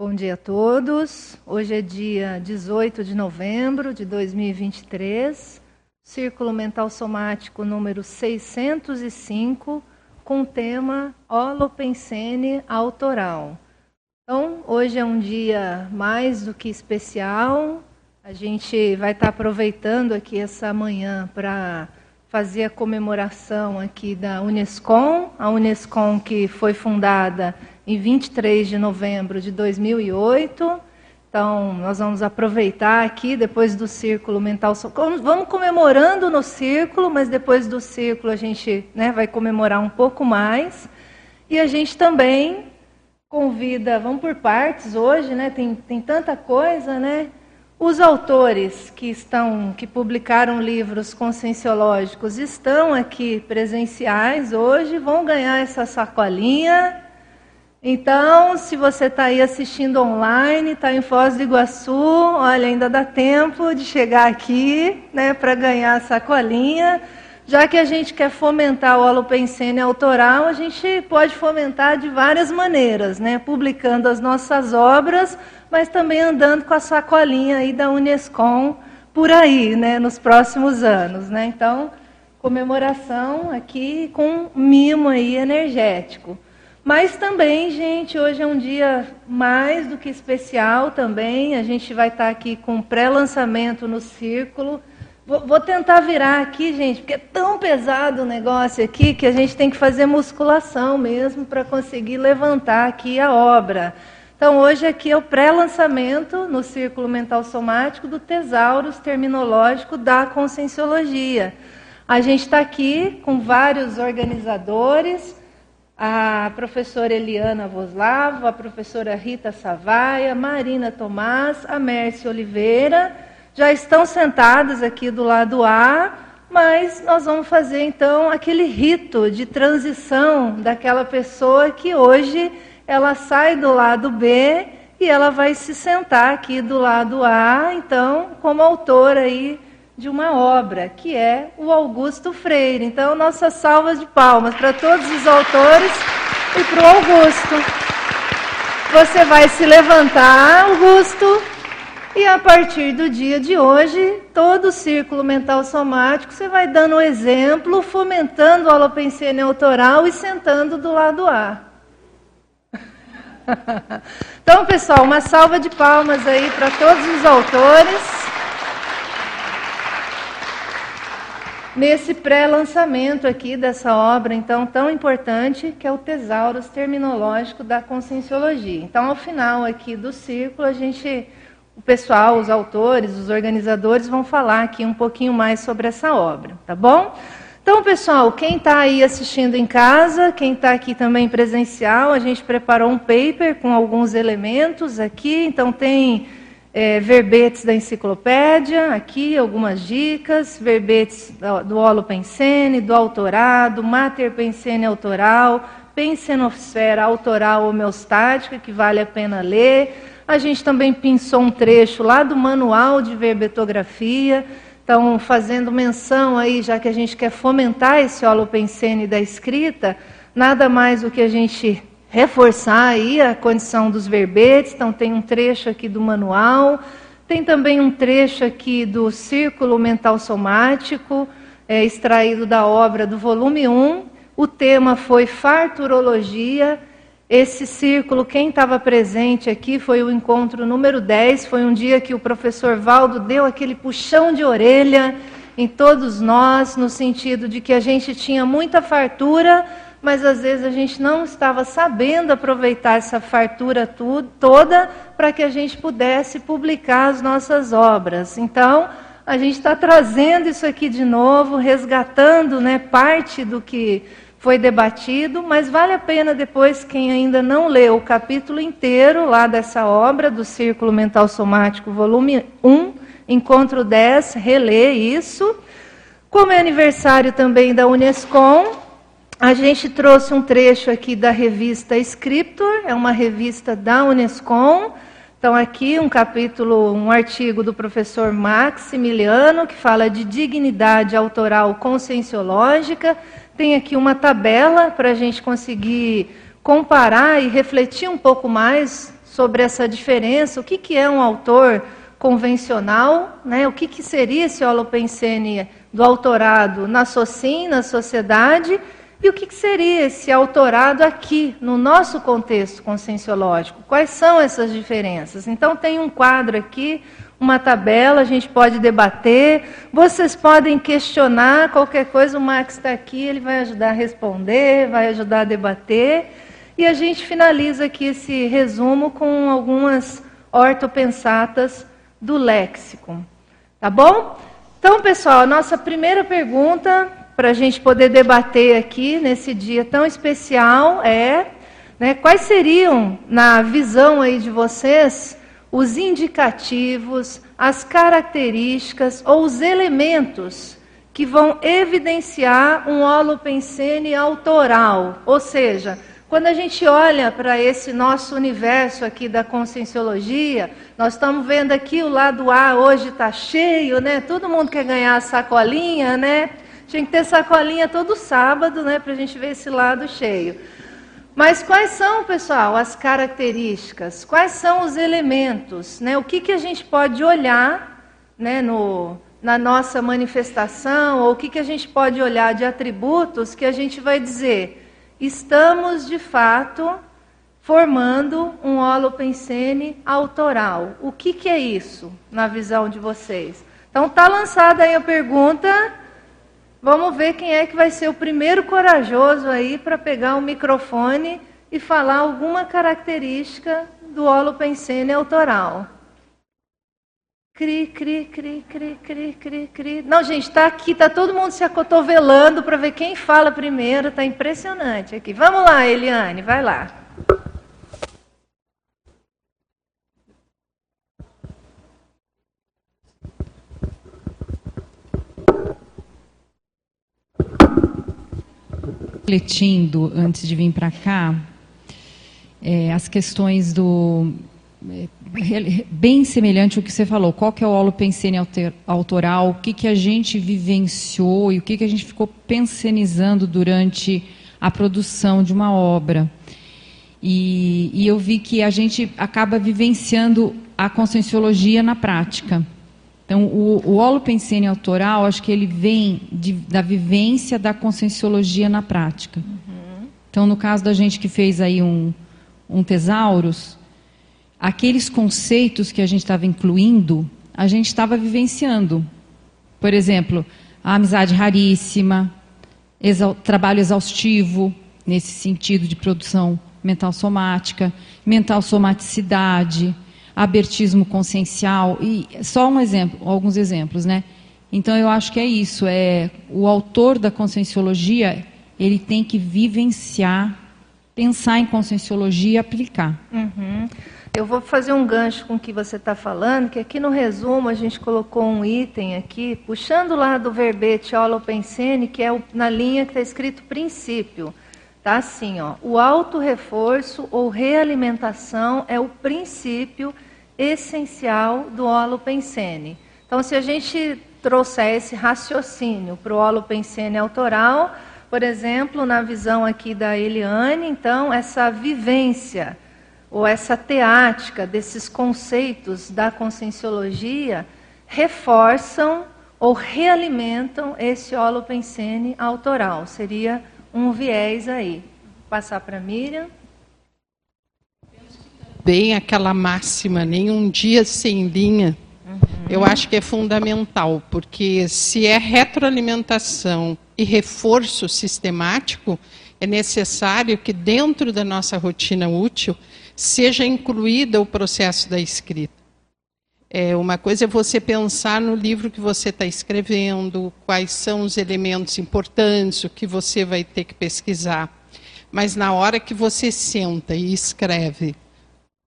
Bom dia a todos. Hoje é dia 18 de novembro de 2023, Círculo Mental Somático número 605, com o tema Holopensene Autoral. Então, hoje é um dia mais do que especial. A gente vai estar aproveitando aqui essa manhã para fazer a comemoração aqui da Unescom, a Unescom que foi fundada em 23 de novembro de 2008. Então, nós vamos aproveitar aqui, depois do círculo mental. Vamos comemorando no círculo, mas depois do círculo a gente né, vai comemorar um pouco mais. E a gente também convida, vamos por partes hoje, né? Tem, tem tanta coisa, né? Os autores que estão, que publicaram livros conscienciológicos estão aqui presenciais hoje, vão ganhar essa sacolinha então, se você está aí assistindo online, está em Foz do Iguaçu, olha, ainda dá tempo de chegar aqui né, para ganhar a sacolinha. Já que a gente quer fomentar o holopensene autoral, a gente pode fomentar de várias maneiras, né? publicando as nossas obras, mas também andando com a sacolinha aí da Unescom por aí, né, nos próximos anos. Né? Então, comemoração aqui com mimo aí energético. Mas também, gente, hoje é um dia mais do que especial também. A gente vai estar aqui com pré-lançamento no círculo. Vou, vou, tentar virar aqui, gente, porque é tão pesado o negócio aqui que a gente tem que fazer musculação mesmo para conseguir levantar aqui a obra. Então, hoje aqui é o pré-lançamento no Círculo Mental Somático do Tesaurus Terminológico da Conscienciologia. A gente está aqui com vários organizadores, a professora Eliana Voslavo, a professora Rita Savaia, Marina Tomás, a Mércia Oliveira, já estão sentadas aqui do lado A, mas nós vamos fazer então aquele rito de transição daquela pessoa que hoje ela sai do lado B e ela vai se sentar aqui do lado A, então, como autora aí de uma obra, que é o Augusto Freire. Então, nossas salvas de palmas para todos os autores e para o Augusto. Você vai se levantar, Augusto, e a partir do dia de hoje, todo o círculo mental somático, você vai dando o exemplo, fomentando a alopensene autoral e sentando do lado A. Então, pessoal, uma salva de palmas aí para todos os autores. Nesse pré-lançamento aqui dessa obra, então, tão importante, que é o Tesauros Terminológico da Conscienciologia. Então, ao final aqui do círculo, a gente, o pessoal, os autores, os organizadores vão falar aqui um pouquinho mais sobre essa obra, tá bom? Então, pessoal, quem está aí assistindo em casa, quem está aqui também presencial, a gente preparou um paper com alguns elementos aqui, então tem é, verbetes da enciclopédia, aqui algumas dicas, verbetes do holopensene, do autorado, mater pensene autoral, pensenosfera autoral homeostática, que vale a pena ler. A gente também pensou um trecho lá do manual de verbetografia, então fazendo menção aí, já que a gente quer fomentar esse holopensene da escrita, nada mais do que a gente reforçar aí a condição dos verbetes. Então, tem um trecho aqui do manual, tem também um trecho aqui do Círculo Mental Somático, é, extraído da obra do volume 1. O tema foi farturologia. Esse círculo, quem estava presente aqui foi o encontro número 10. Foi um dia que o professor Valdo deu aquele puxão de orelha em todos nós, no sentido de que a gente tinha muita fartura, mas às vezes a gente não estava sabendo aproveitar essa fartura tudo, toda para que a gente pudesse publicar as nossas obras. Então, a gente está trazendo isso aqui de novo, resgatando né, parte do que foi debatido, mas vale a pena depois, quem ainda não leu o capítulo inteiro lá dessa obra, do Círculo Mental Somático, volume 1, encontro 10, reler isso. Como é aniversário também da Unescom, a gente trouxe um trecho aqui da revista Scriptor, é uma revista da Unescom. Então, aqui um capítulo, um artigo do professor Maximiliano, que fala de dignidade autoral conscienciológica. Tem aqui uma tabela para a gente conseguir comparar e refletir um pouco mais sobre essa diferença, o que, que é um autor convencional, né? o que, que seria esse holopensene do autorado na SOCIM, na sociedade, e o que, seria esse autorado aqui, no nosso contexto conscienciológico? Quais são essas diferenças? Então, tem um quadro aqui, uma tabela, a gente pode debater, vocês podem questionar qualquer coisa, o Max está aqui, ele vai ajudar a responder, vai ajudar a debater. E a gente finaliza aqui esse resumo com algumas ortopensatas do léxico. Tá bom? Então, pessoal, a nossa primeira pergunta para a gente poder debater aqui nesse dia tão especial é né, quais seriam, na visão aí de vocês, os indicativos, as características ou os elementos que vão evidenciar um holopensene autoral, ou seja, quando a gente olha para esse nosso universo aqui da conscienciologia, nós estamos vendo aqui o lado A hoje está cheio, né? Todo mundo quer ganhar a sacolinha, né? Tinha que ter sacolinha todo sábado, né? Para a gente ver esse lado cheio. Mas quais são, pessoal, as características? Quais são os elementos? Né? O que, que a gente pode olhar né, no, na nossa manifestação? Ou o que, que a gente pode olhar de atributos que a gente vai dizer estamos de fato formando um holopensene autoral. O que, que é isso na visão de vocês? Então está lançada aí a pergunta. Vamos ver quem é que vai ser o primeiro corajoso aí para pegar o microfone e falar alguma característica do holopensene autoral. Cri, cri, cri, cri, cri, cri, cri. Não, gente, está aqui, está todo mundo se acotovelando para ver quem fala primeiro. Está impressionante aqui. Vamos lá, Eliane, vai lá. Refletindo antes de vir para cá, é, as questões do é, bem semelhante ao que você falou. Qual que é o holopensene autoral? O que, que a gente vivenciou e o que, que a gente ficou pensenizando durante a produção de uma obra. E, e eu vi que a gente acaba vivenciando a conscienciologia na prática. Então, o, o holopensene autoral, acho que ele vem de, da vivência da conscienciologia na prática. Uhum. Então, no caso da gente que fez aí um, um tesauros, aqueles conceitos que a gente estava incluindo, a gente estava vivenciando. Por exemplo, a amizade raríssima, exa trabalho exaustivo, nesse sentido de produção mental somática, mental somaticidade, abertismo consciencial, e só um exemplo, alguns exemplos, né? Então eu acho que é isso, é o autor da conscienciologia, ele tem que vivenciar, pensar em conscienciologia e aplicar. Uhum. Eu vou fazer um gancho com o que você está falando, que aqui no resumo a gente colocou um item aqui, puxando lá do verbete holopensene, que é o, na linha que está escrito princípio. Está assim, ó, o auto-reforço ou realimentação é o princípio essencial do holopensene. Então, se a gente trouxer esse raciocínio para o holopensene autoral, por exemplo, na visão aqui da Eliane, então, essa vivência ou essa teática desses conceitos da conscienciologia reforçam ou realimentam esse holopensene autoral. Seria um viés aí. Vou passar para Miriam. Bem aquela máxima, nenhum dia sem linha. Uhum. Eu acho que é fundamental, porque se é retroalimentação e reforço sistemático, é necessário que dentro da nossa rotina útil seja incluída o processo da escrita. É, uma coisa é você pensar no livro que você está escrevendo, quais são os elementos importantes, o que você vai ter que pesquisar. Mas na hora que você senta e escreve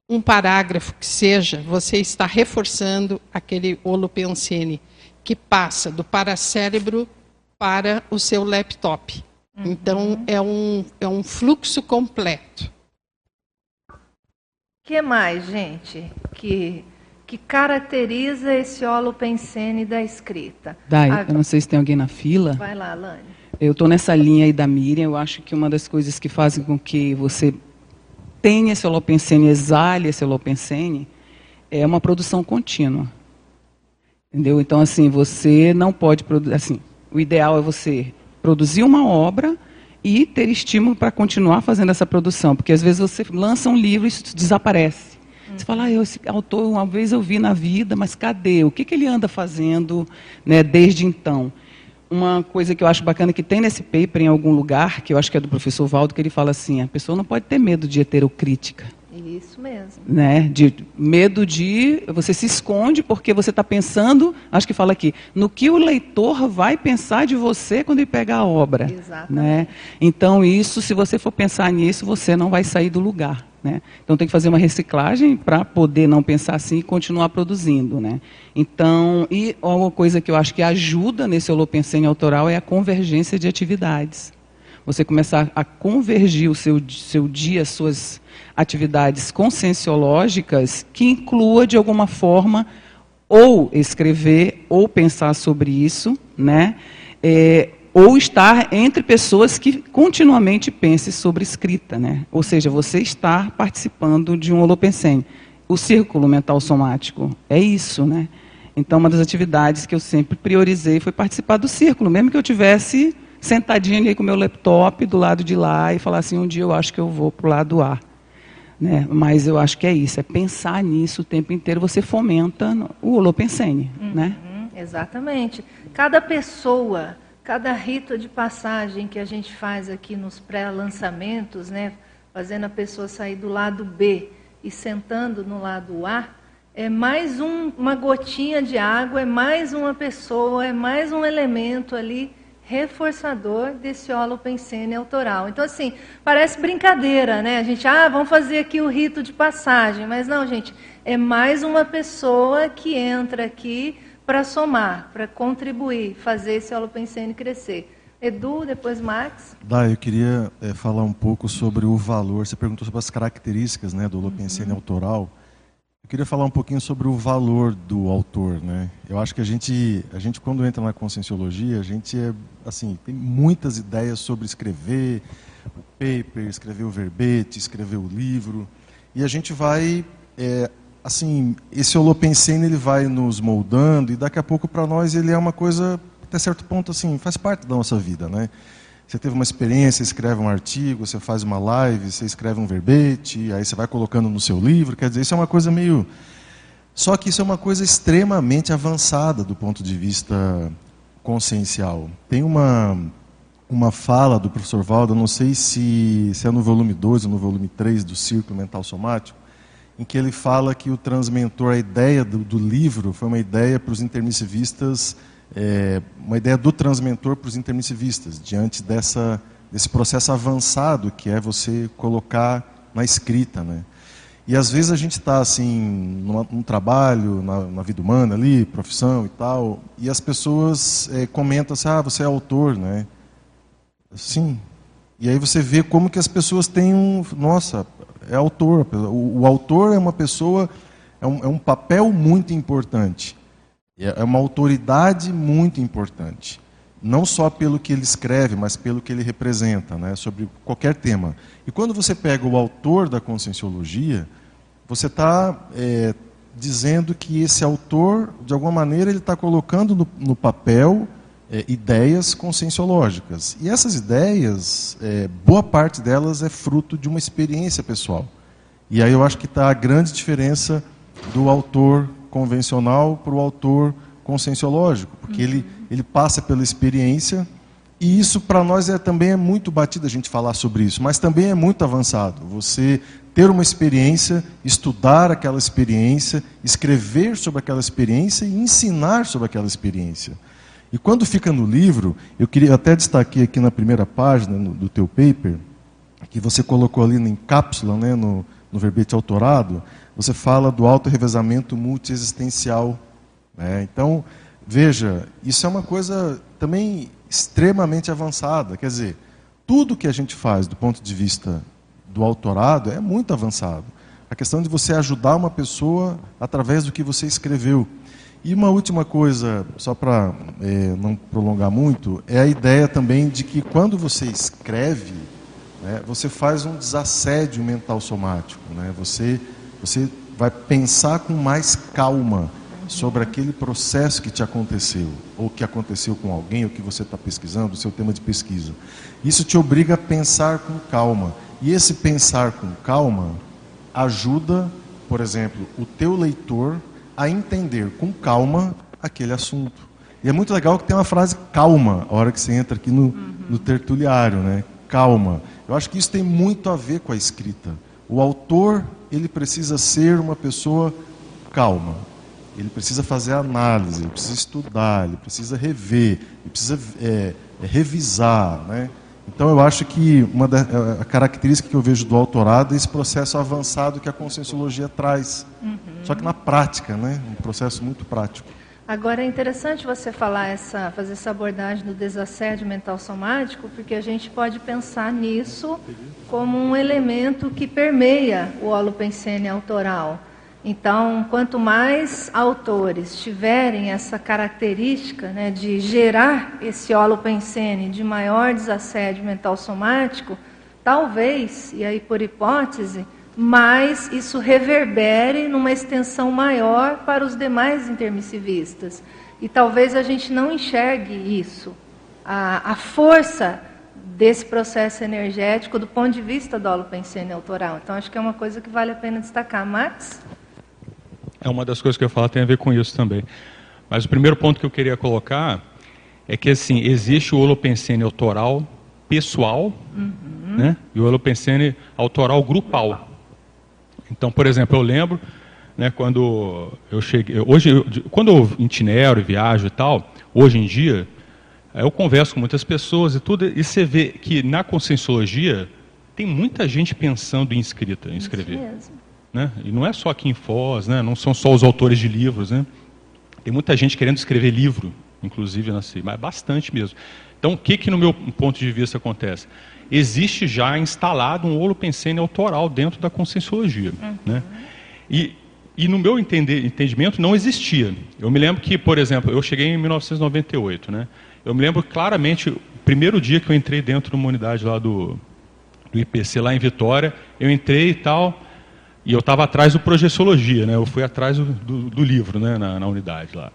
um parágrafo que seja, você está reforçando aquele holopensene que passa do paracérebro para o seu laptop. Então, uhum. é um, é um fluxo completo que mais, gente, que, que caracteriza esse holopensene da escrita? Dai, ah, eu não sei se tem alguém na fila. Vai lá, Lani. Eu estou nessa linha aí da Miriam. Eu acho que uma das coisas que fazem com que você tenha esse holopensene, exale esse holopensene, é uma produção contínua. Entendeu? Então, assim, você não pode produzir. Assim, o ideal é você produzir uma obra e ter estímulo para continuar fazendo essa produção, porque às vezes você lança um livro e isso desaparece. Você fala, ah, eu, esse autor uma vez eu vi na vida, mas cadê? O que, que ele anda fazendo né, desde então? Uma coisa que eu acho bacana que tem nesse paper em algum lugar, que eu acho que é do professor Valdo, que ele fala assim, a pessoa não pode ter medo de heterocrítica. Isso mesmo. Né? De medo de. Você se esconde porque você está pensando, acho que fala aqui, no que o leitor vai pensar de você quando ele pegar a obra. Exatamente. Né? Então, isso, se você for pensar nisso, você não vai sair do lugar. Né? Então tem que fazer uma reciclagem para poder não pensar assim e continuar produzindo. Né? Então, e uma coisa que eu acho que ajuda nesse holopensene autoral é a convergência de atividades. Você começar a convergir o seu, seu dia, suas atividades conscienciológicas, que inclua de alguma forma ou escrever ou pensar sobre isso, né? É, ou estar entre pessoas que continuamente pensem sobre escrita, né? Ou seja, você estar participando de um holopensene. O círculo mental somático é isso, né? Então, uma das atividades que eu sempre priorizei foi participar do círculo, mesmo que eu tivesse sentadinho ali com o meu laptop do lado de lá e falar assim, um dia eu acho que eu vou para o lado A. Né? Mas eu acho que é isso, é pensar nisso o tempo inteiro, você fomenta o holopensene. Uhum, né? Exatamente. Cada pessoa Cada rito de passagem que a gente faz aqui nos pré-lançamentos, né, fazendo a pessoa sair do lado B e sentando no lado A, é mais um, uma gotinha de água, é mais uma pessoa, é mais um elemento ali reforçador desse holopensene autoral. Então, assim, parece brincadeira, né? A gente, ah, vamos fazer aqui o rito de passagem. Mas não, gente, é mais uma pessoa que entra aqui para somar, para contribuir, fazer esse holopensene crescer. Edu, depois Max. Dá, eu queria é, falar um pouco sobre o valor. Você perguntou sobre as características né, do holopensene uhum. autoral. Eu queria falar um pouquinho sobre o valor do autor, né? Eu acho que a gente, a gente quando entra na conscienciologia, a gente é, assim, tem muitas ideias sobre escrever o paper, escrever o verbete, escrever o livro, e a gente vai é, assim, esse holopensene ele vai nos moldando e daqui a pouco para nós ele é uma coisa até certo ponto assim, faz parte da nossa vida, né? Você teve uma experiência, escreve um artigo, você faz uma live, você escreve um verbete, aí você vai colocando no seu livro, quer dizer, isso é uma coisa meio só que isso é uma coisa extremamente avançada do ponto de vista consciencial. Tem uma uma fala do professor Valdo, não sei se, se é no volume 2 ou no volume 3 do Círculo Mental Somático, em que ele fala que o transmentor, a ideia do, do livro, foi uma ideia para os intermissivistas, é, uma ideia do transmentor para os intermissivistas, diante dessa, desse processo avançado que é você colocar na escrita. Né? E às vezes a gente está assim, numa, num trabalho, na, na, vida humana ali, profissão e tal, e as pessoas é, comentam assim, ah, você é autor, né? Sim. E aí você vê como que as pessoas têm um, nossa, é autor. O, o autor é uma pessoa, é um, é um papel muito importante. É, é uma autoridade muito importante. Não só pelo que ele escreve, mas pelo que ele representa, né, sobre qualquer tema. E quando você pega o autor da conscienciologia, você está é, dizendo que esse autor, de alguma maneira, ele está colocando no, no papel é, ideias conscienciológicas. E essas ideias, é, boa parte delas é fruto de uma experiência pessoal. E aí eu acho que está a grande diferença do autor convencional para o autor conscienciológico, porque uhum. ele, ele passa pela experiência e isso para nós é, também é muito batido a gente falar sobre isso, mas também é muito avançado. Você ter uma experiência, estudar aquela experiência, escrever sobre aquela experiência e ensinar sobre aquela experiência. E quando fica no livro, eu queria até destacar aqui na primeira página no, do teu paper, que você colocou ali em cápsula, né, no, no verbete autorado, você fala do auto-revezamento multiexistencial. Né? Então, veja, isso é uma coisa também extremamente avançada. Quer dizer, tudo que a gente faz do ponto de vista do autorado é muito avançado. A questão de você ajudar uma pessoa através do que você escreveu. E uma última coisa, só para é, não prolongar muito, é a ideia também de que quando você escreve, né, você faz um desassédio mental somático. Né? Você, você vai pensar com mais calma sobre aquele processo que te aconteceu, ou que aconteceu com alguém, ou que você está pesquisando, o seu tema de pesquisa. Isso te obriga a pensar com calma. E esse pensar com calma ajuda, por exemplo, o teu leitor a entender com calma aquele assunto. E é muito legal que tem uma frase calma, a hora que você entra aqui no, uhum. no tertuliário, né? Calma. Eu acho que isso tem muito a ver com a escrita. O autor, ele precisa ser uma pessoa calma. Ele precisa fazer análise, ele precisa estudar, ele precisa rever, ele precisa é, revisar, né? Então eu acho que uma da, é, a característica que eu vejo do autorado é esse processo avançado que a conscienciologia traz. Uhum. Só que na prática, né? Um processo muito prático. Agora é interessante você falar essa, fazer essa abordagem do desassédio mental somático, porque a gente pode pensar nisso como um elemento que permeia o holopensene autoral. Então, quanto mais autores tiverem essa característica né, de gerar esse holopensene de maior desassédio mental somático, talvez, e aí por hipótese, mas isso reverbere numa extensão maior para os demais intermissivistas. E talvez a gente não enxergue isso, a, a força desse processo energético do ponto de vista do holopensene autoral. Então, acho que é uma coisa que vale a pena destacar. Max? É uma das coisas que eu falo tem a ver com isso também. Mas o primeiro ponto que eu queria colocar é que assim existe o holopensene autoral pessoal, uhum. né? E o holopensene autoral grupal. Então, por exemplo, eu lembro, né, quando eu cheguei, hoje, quando eu itinero e viajo e tal, hoje em dia, eu converso com muitas pessoas e tudo, e você vê que na conscienciologia tem muita gente pensando em escrita, em escrever. Né? E não é só aqui em Foz, né? não são só os autores de livros, né? Tem muita gente querendo escrever livro, inclusive CI, mas bastante mesmo. Então, o que, que no meu ponto de vista acontece? existe já instalado um holopensene autoral dentro da conscienciologia. Uhum. Né? E, e no meu entender, entendimento não existia. Eu me lembro que, por exemplo, eu cheguei em 1998, né? Eu me lembro claramente, o primeiro dia que eu entrei dentro de uma unidade lá do, do IPC, lá em Vitória, eu entrei e tal, e eu estava atrás do Projeciologia, né? Eu fui atrás do, do, do livro, né? Na, na, unidade lá.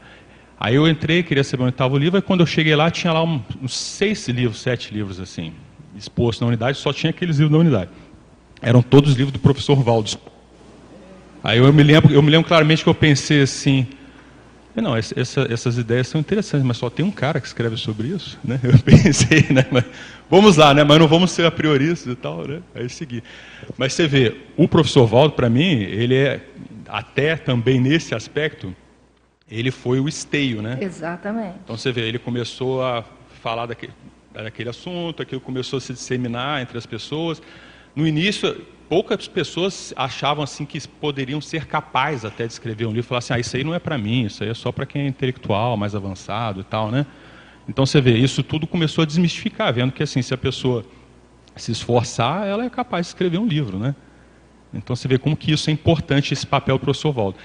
Aí eu entrei, queria saber onde estava o livro, e quando eu cheguei lá, tinha lá um, uns seis livros, sete livros, assim exposto na unidade, só tinha aqueles livros da unidade. Eram todos os livros do professor Valdes. Aí eu me lembro, eu me lembro claramente que eu pensei assim, não, essa, essas ideias são interessantes, mas só tem um cara que escreve sobre isso, né? Eu pensei, né? Mas, vamos lá, né? Mas não vamos ser a prioristas e tal, né? Aí segui. Mas você vê, o professor Valdo, para mim, ele é até também nesse aspecto, ele foi o esteio, né? Exatamente. Então você vê, ele começou a falar daquele, aquele assunto, aquilo começou a se disseminar entre as pessoas. No início, poucas pessoas achavam assim que poderiam ser capazes até de escrever um livro, falar assim, ah, isso aí não é para mim, isso aí é só para quem é intelectual, mais avançado e tal, né? Então você vê, isso tudo começou a desmistificar, vendo que assim, se a pessoa se esforçar, ela é capaz de escrever um livro, né? Então você vê como que isso é importante, esse papel do professor Valdo.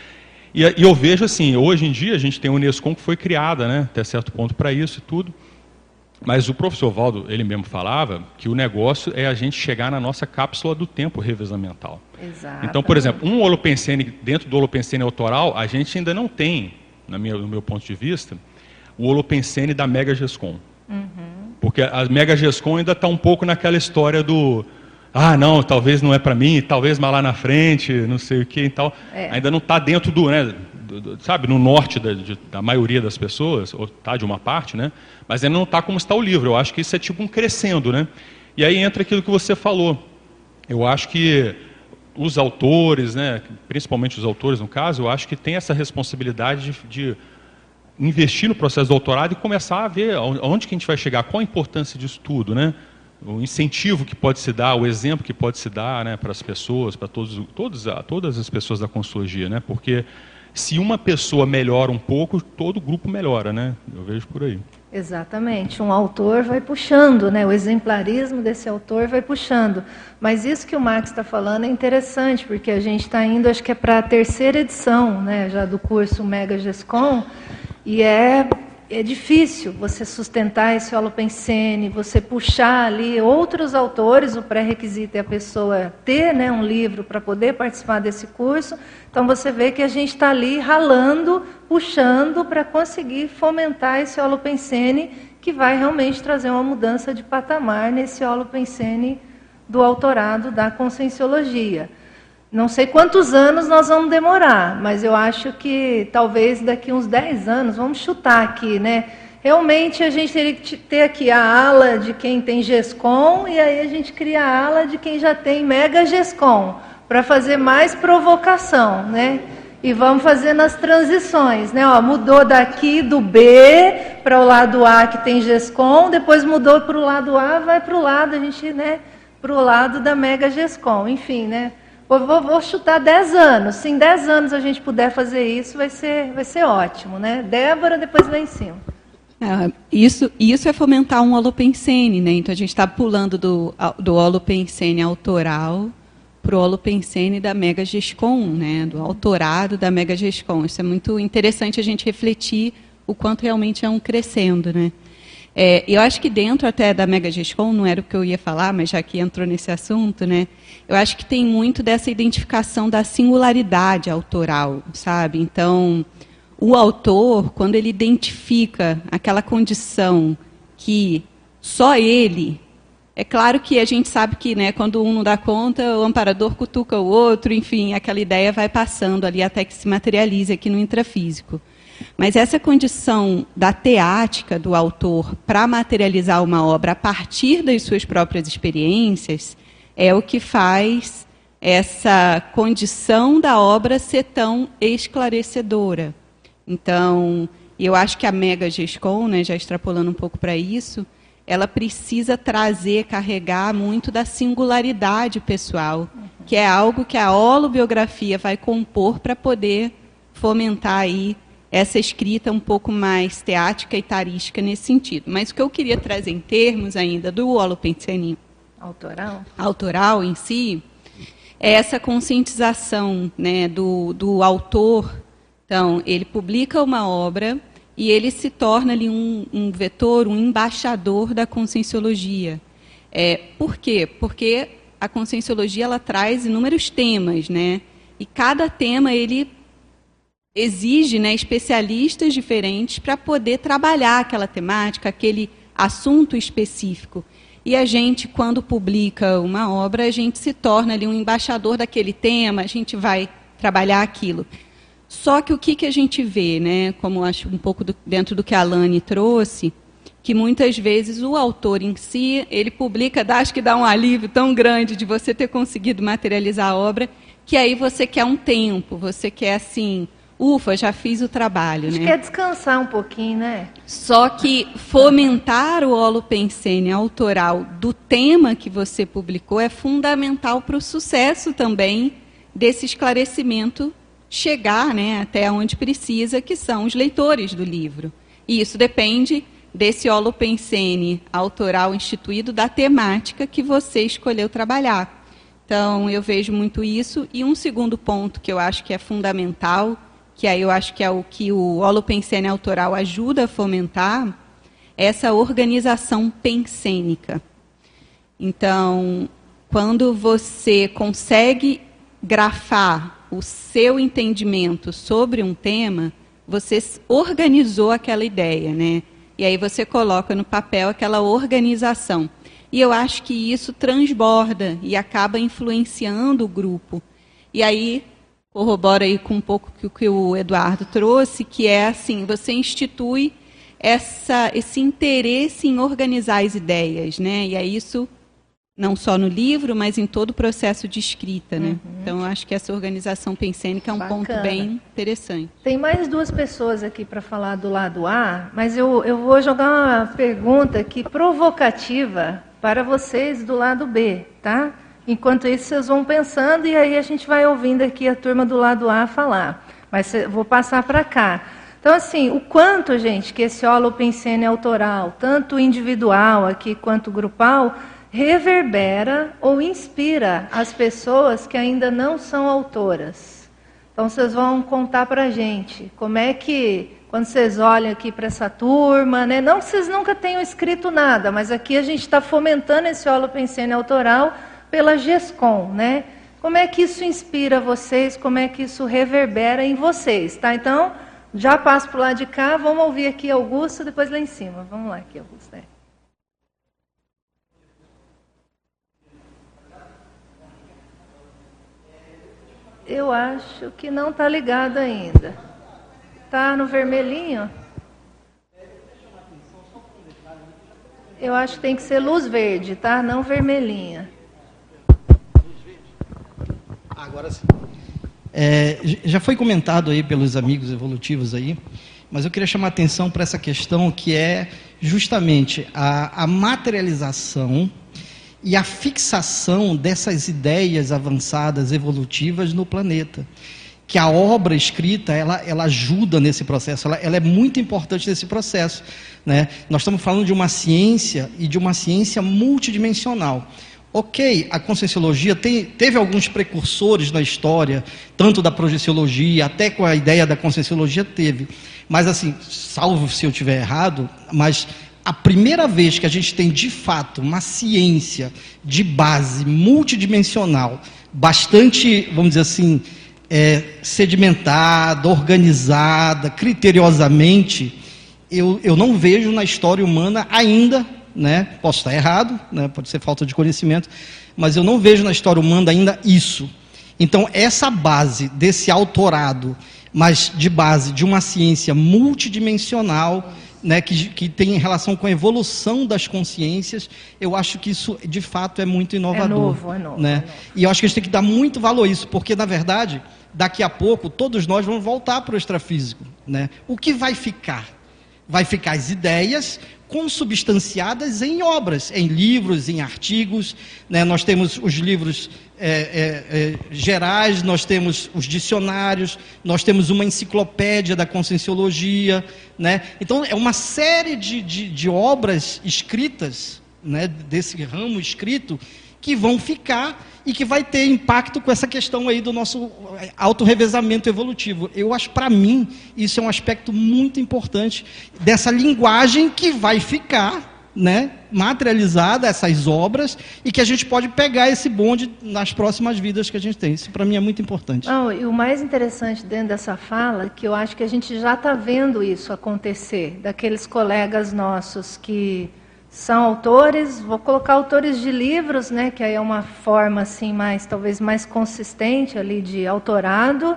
E, e eu vejo assim, hoje em dia a gente tem a Unesco que foi criada, né, até certo ponto para isso e tudo, mas o professor Valdo, ele mesmo falava que o negócio é a gente chegar na nossa cápsula do tempo revezamental. Exato. Então, por exemplo, um holopensene, dentro do holopensene autoral, a gente ainda não tem, no meu, no meu ponto de vista, o holopensene da Mega Gescom. Uhum. Porque a Mega Gescom ainda está um pouco naquela história do ah, não, talvez não é para mim, talvez mais lá na frente, não sei o que e tal. É. Ainda não está dentro do, né, do, do, sabe, no norte da, de, da maioria das pessoas, ou tá de uma parte, né? Mas ainda não está como está o livro. Eu acho que isso é tipo um crescendo, né? E aí entra aquilo que você falou. Eu acho que os autores, né, principalmente os autores no caso, eu acho que tem essa responsabilidade de, de investir no processo do doutorado e começar a ver onde que a gente vai chegar, qual a importância disso tudo, né? o incentivo que pode se dar, o exemplo que pode se dar né, para as pessoas, para todos, todos, todas as pessoas da consultoria, né? Porque se uma pessoa melhora um pouco, todo o grupo melhora, né? Eu vejo por aí. Exatamente. Um autor vai puxando, né? O exemplarismo desse autor vai puxando. Mas isso que o Max está falando é interessante, porque a gente está indo, acho que é para a terceira edição, né? Já do curso Mega Gescom, e é é difícil você sustentar esse holopensene, você puxar ali outros autores, o pré-requisito é a pessoa ter né, um livro para poder participar desse curso. Então você vê que a gente está ali ralando, puxando para conseguir fomentar esse holopensene que vai realmente trazer uma mudança de patamar nesse holopensene do autorado da conscienciologia. Não sei quantos anos nós vamos demorar, mas eu acho que talvez daqui uns 10 anos, vamos chutar aqui, né? Realmente a gente teria que ter aqui a ala de quem tem GESCOM e aí a gente cria a ala de quem já tem Mega GESCOM, para fazer mais provocação, né? E vamos fazer nas transições, né? Ó, mudou daqui do B para o lado A que tem GESCOM, depois mudou para o lado A, vai para o lado, a gente, né? Para o lado da Mega GESCOM, enfim, né? Vou, vou, vou, chutar 10 anos. Se em 10 anos a gente puder fazer isso, vai ser, vai ser ótimo, né? Débora, depois lá em cima. É, isso, isso é fomentar um holopensene, né? Então a gente está pulando do, do holopensene autoral para o holopensene da Mega Gescom, né? Do autorado da Mega Gescom. Isso é muito interessante a gente refletir o quanto realmente é um crescendo, né? É, eu acho que dentro até da Mega Gescom, não era o que eu ia falar, mas já que entrou nesse assunto, né? Eu acho que tem muito dessa identificação da singularidade autoral, sabe? Então, o autor, quando ele identifica aquela condição que só ele é claro que a gente sabe que, né, quando um não dá conta, o amparador cutuca o outro, enfim, aquela ideia vai passando ali até que se materialize aqui no intrafísico. Mas essa condição da teática do autor para materializar uma obra a partir das suas próprias experiências é o que faz essa condição da obra ser tão esclarecedora. Então, eu acho que a Mega Gescom, né, já extrapolando um pouco para isso, ela precisa trazer, carregar muito da singularidade pessoal, que é algo que a holobiografia vai compor para poder fomentar aí essa escrita um pouco mais teática e tarística nesse sentido. Mas o que eu queria trazer em termos ainda do holopensianismo autoral, autoral em si, é essa conscientização né, do, do autor. Então, ele publica uma obra e ele se torna ali um, um vetor, um embaixador da conscienciologia. É, por quê? Porque a conscienciologia ela traz inúmeros temas, né? E cada tema ele exige né, especialistas diferentes para poder trabalhar aquela temática, aquele assunto específico. E a gente, quando publica uma obra, a gente se torna ali um embaixador daquele tema, a gente vai trabalhar aquilo. Só que o que, que a gente vê, né, como acho um pouco do, dentro do que a Alane trouxe, que muitas vezes o autor em si, ele publica, dá, acho que dá um alívio tão grande de você ter conseguido materializar a obra, que aí você quer um tempo, você quer assim, ufa, já fiz o trabalho. Acho né? quer descansar um pouquinho, né? Só que fomentar o holopensene autoral do tema que você publicou é fundamental para o sucesso também desse esclarecimento chegar né, até onde precisa, que são os leitores do livro. E isso depende desse holopensene autoral instituído da temática que você escolheu trabalhar. Então, eu vejo muito isso. E um segundo ponto que eu acho que é fundamental que aí eu acho que é o que o holopensene autoral ajuda a fomentar, essa organização pensênica. Então, quando você consegue grafar o seu entendimento sobre um tema, você organizou aquela ideia, né? E aí você coloca no papel aquela organização. E eu acho que isso transborda e acaba influenciando o grupo. E aí corrobora aí com um pouco o que o Eduardo trouxe, que é assim, você institui essa, esse interesse em organizar as ideias, né? E é isso não só no livro, mas em todo o processo de escrita, né? Uhum. Então, acho que essa organização pensênica é um Bacana. ponto bem interessante. Tem mais duas pessoas aqui para falar do lado A, mas eu, eu vou jogar uma pergunta aqui provocativa para vocês do lado B, tá? Enquanto isso, vocês vão pensando e aí a gente vai ouvindo aqui a turma do lado A falar. Mas vou passar para cá. Então, assim, o quanto, gente, que esse holopensene autoral, tanto individual aqui quanto grupal, reverbera ou inspira as pessoas que ainda não são autoras. Então, vocês vão contar para a gente como é que quando vocês olham aqui para essa turma, né? não que vocês nunca tenham escrito nada, mas aqui a gente está fomentando esse holopensene autoral pela GESCOM, né? Como é que isso inspira vocês? Como é que isso reverbera em vocês, tá? Então, já passo para o lado de cá, vamos ouvir aqui Augusto, depois lá em cima. Vamos lá aqui, Augusto. É. Eu acho que não está ligado ainda. Está no vermelhinho? Eu acho que tem que ser luz verde, tá? Não vermelhinha. Agora sim. É, já foi comentado aí pelos amigos evolutivos aí, mas eu queria chamar a atenção para essa questão que é justamente a, a materialização e a fixação dessas ideias avançadas evolutivas no planeta. Que a obra escrita ela, ela ajuda nesse processo, ela, ela é muito importante nesse processo. Né? Nós estamos falando de uma ciência e de uma ciência multidimensional. Ok, a conscienciologia tem, teve alguns precursores na história, tanto da projeciologia, até com a ideia da conscienciologia teve. Mas assim, salvo se eu estiver errado, mas a primeira vez que a gente tem de fato uma ciência de base multidimensional, bastante, vamos dizer assim, é, sedimentada, organizada, criteriosamente, eu, eu não vejo na história humana ainda, né, posso estar errado, né, pode ser falta de conhecimento, mas eu não vejo na história humana ainda isso. Então, essa base desse autorado, mas de base de uma ciência multidimensional, né, que, que tem relação com a evolução das consciências, eu acho que isso, de fato, é muito inovador. É novo, é novo. Né? É novo. E eu acho que a gente tem que dar muito valor a isso, porque, na verdade, daqui a pouco, todos nós vamos voltar para o extrafísico. Né? O que vai ficar? Vai ficar as ideias consubstanciadas em obras, em livros, em artigos. Né? Nós temos os livros é, é, é, gerais, nós temos os dicionários, nós temos uma enciclopédia da conscienciologia. Né? Então, é uma série de, de, de obras escritas, né, desse ramo escrito, que vão ficar e que vai ter impacto com essa questão aí do nosso autorrevezamento evolutivo. Eu acho, para mim, isso é um aspecto muito importante dessa linguagem que vai ficar né, materializada, essas obras, e que a gente pode pegar esse bonde nas próximas vidas que a gente tem. Isso, para mim, é muito importante. Não, e o mais interessante dentro dessa fala, que eu acho que a gente já está vendo isso acontecer, daqueles colegas nossos que são autores, vou colocar autores de livros, né, que aí é uma forma assim mais talvez mais consistente ali de autorado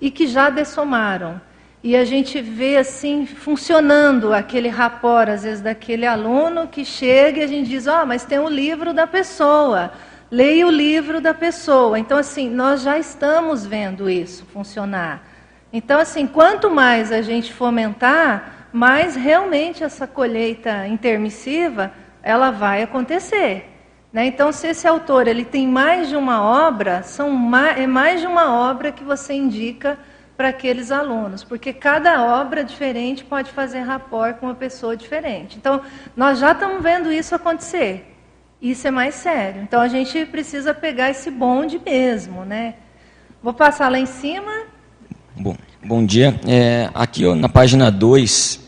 e que já dessomaram. E a gente vê assim funcionando aquele rapor às vezes daquele aluno que chega e a gente diz: "Ó, oh, mas tem o um livro da pessoa. Leia o livro da pessoa". Então assim, nós já estamos vendo isso funcionar. Então assim, quanto mais a gente fomentar mas realmente essa colheita intermissiva ela vai acontecer. Né? Então, se esse autor ele tem mais de uma obra, são mais, é mais de uma obra que você indica para aqueles alunos, porque cada obra diferente pode fazer rapport com uma pessoa diferente. Então, nós já estamos vendo isso acontecer. Isso é mais sério. Então, a gente precisa pegar esse bonde mesmo, né? Vou passar lá em cima. Bom, bom dia. É, aqui ó, na página 2,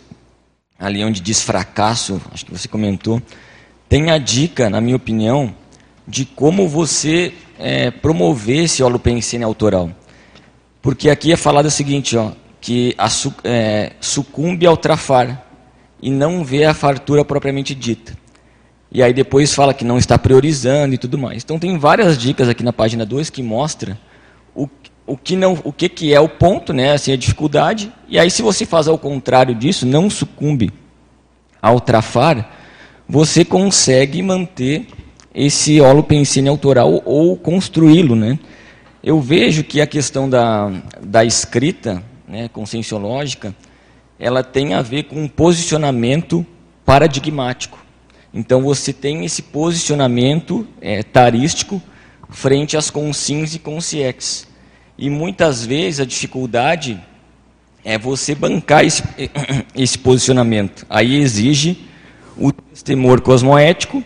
ali onde diz fracasso, acho que você comentou, tem a dica, na minha opinião, de como você é, promover esse holopensene autoral. Porque aqui é falado o seguinte, ó, que a, é, sucumbe ao trafar e não vê a fartura propriamente dita. E aí depois fala que não está priorizando e tudo mais. Então tem várias dicas aqui na página 2 que mostra o, que não, o que, que é o ponto, né, assim, a dificuldade, e aí se você faz ao contrário disso, não sucumbe ao trafar, você consegue manter esse holopensene autoral ou construí-lo, né? Eu vejo que a questão da, da escrita, né, conscienciológica, ela tem a ver com um posicionamento paradigmático. Então você tem esse posicionamento é, tarístico frente às consins e consciex. E muitas vezes a dificuldade é você bancar esse, esse posicionamento. Aí exige o temor cosmoético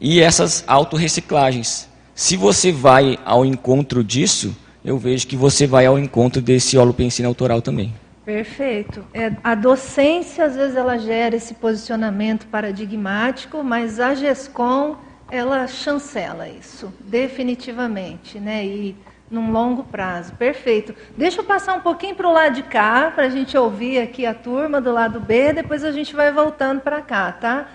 e essas autorreciclagens. Se você vai ao encontro disso, eu vejo que você vai ao encontro desse holopensina autoral também. Perfeito. É, a docência, às vezes, ela gera esse posicionamento paradigmático, mas a GESCOM, ela chancela isso, definitivamente, né? E num longo prazo. Perfeito. Deixa eu passar um pouquinho para o lado de cá, para a gente ouvir aqui a turma do lado B, depois a gente vai voltando para cá, tá?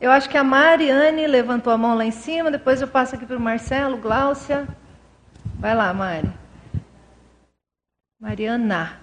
Eu acho que a Mariane levantou a mão lá em cima, depois eu passo aqui para o Marcelo, Gláucia. Vai lá, Mari. Mariana.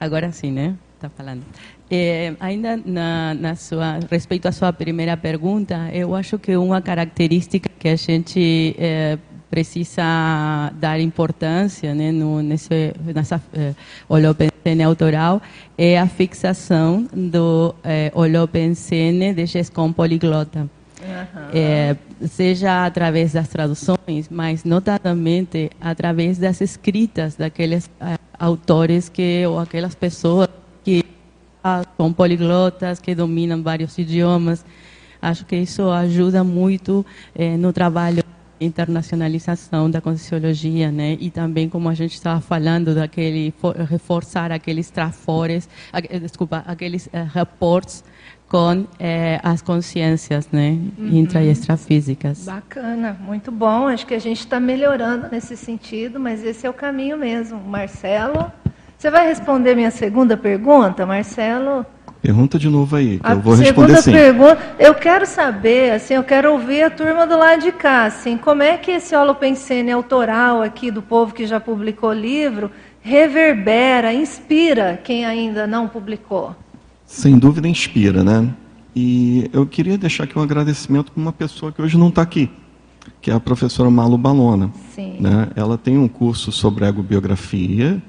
Agora sim, né? Está falando. É, ainda na, na sua, respeito à sua primeira pergunta, eu acho que uma característica que a gente é, precisa dar importância né, no, nesse, nessa é, holopensene autoral é a fixação do é, holopensene de GESCOM poliglota. Uhum. É, seja através das traduções, mas notadamente através das escritas daqueles autores que ou aquelas pessoas que são poliglotas, que dominam vários idiomas. Acho que isso ajuda muito eh, no trabalho internacionalização da Conscienciologia, né? E também, como a gente estava falando, daquele reforçar aqueles trafores, desculpa, aqueles eh, reportes com eh, as consciências, né, uhum. intra e extrafísicas. Bacana, muito bom. Acho que a gente está melhorando nesse sentido, mas esse é o caminho mesmo. Marcelo, você vai responder minha segunda pergunta, Marcelo? Pergunta de novo aí, eu vou responder sim. Pergunta, eu quero saber, assim, eu quero ouvir a turma do lado de cá, assim, como é que esse holopensene autoral aqui do povo que já publicou livro reverbera, inspira quem ainda não publicou? Sem dúvida inspira, né? E eu queria deixar aqui um agradecimento para uma pessoa que hoje não está aqui, que é a professora Malu Balona. Sim. Né? Ela tem um curso sobre egobiografia,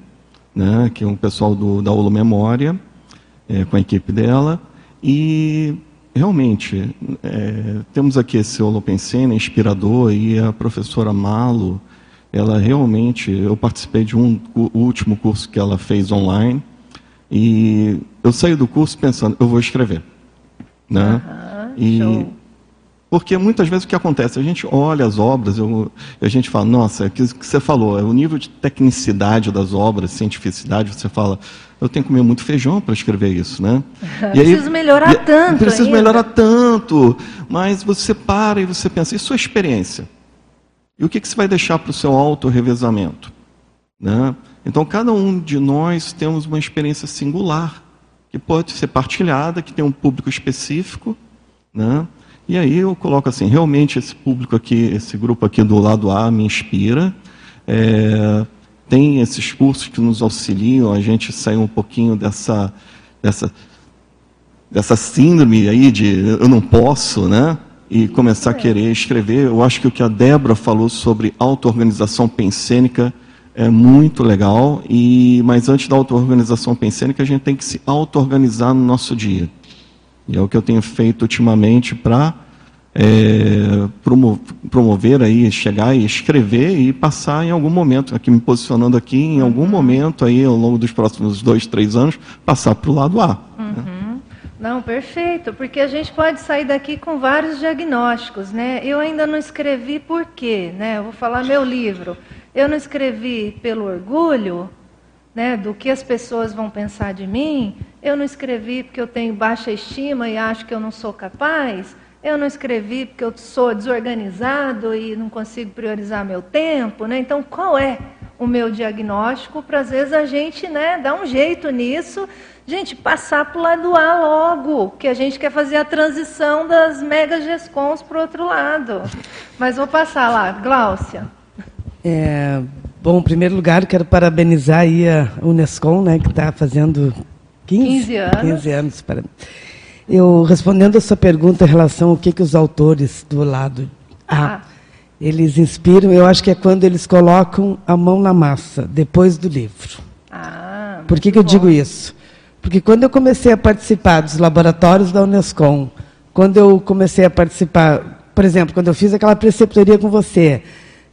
né? que é um pessoal do, da Olo Memória, é, com a equipe dela, e realmente é, temos aqui esse Holopensene inspirador e a professora Malu, ela realmente, eu participei de um o último curso que ela fez online, e eu saí do curso pensando, eu vou escrever. Né? Uhum, e show. Porque muitas vezes o que acontece, a gente olha as obras, eu, a gente fala, nossa, o que, que você falou, é o nível de tecnicidade das obras, cientificidade, você fala, eu tenho que comer muito feijão para escrever isso, né? E aí, preciso melhorar e, tanto. Preciso ainda. melhorar tanto. Mas você para e você pensa, e sua experiência? E o que, que você vai deixar para o seu auto-revezamento? Né? Então, cada um de nós temos uma experiência singular, que pode ser partilhada, que tem um público específico, né? E aí eu coloco assim, realmente esse público aqui, esse grupo aqui do lado A me inspira. É, tem esses cursos que nos auxiliam a gente sair um pouquinho dessa, dessa, dessa síndrome aí de eu não posso, né? E começar a querer escrever. Eu acho que o que a Débora falou sobre auto-organização pensênica é muito legal, e mas antes da auto-organização pensênica, a gente tem que se auto-organizar no nosso dia. E é o que eu tenho feito ultimamente para é, promover aí, chegar e escrever e passar em algum momento, aqui me posicionando aqui, em algum uhum. momento aí, ao longo dos próximos dois, três anos, passar para o lado A. Uhum. Né? Não, perfeito, porque a gente pode sair daqui com vários diagnósticos, né? Eu ainda não escrevi por quê, né? Eu vou falar meu livro. Eu não escrevi pelo orgulho, né, do que as pessoas vão pensar de mim. Eu não escrevi porque eu tenho baixa estima e acho que eu não sou capaz. Eu não escrevi porque eu sou desorganizado e não consigo priorizar meu tempo. Né? Então, qual é o meu diagnóstico? Para às vezes a gente né, dar um jeito nisso. Gente, passar para o lado A logo, que a gente quer fazer a transição das mega GESCONs para o outro lado. Mas vou passar lá, Gláucia. É, bom, em primeiro lugar, quero parabenizar a Unescom, né, que está fazendo 15, 15 anos. 15 anos para... Eu, respondendo a sua pergunta em relação ao que, que os autores do lado A, ah. eles inspiram, eu acho que é quando eles colocam a mão na massa, depois do livro. Ah, Por que, que eu digo isso? Porque quando eu comecei a participar dos laboratórios da Unescom, quando eu comecei a participar, por exemplo, quando eu fiz aquela preceptoria com você,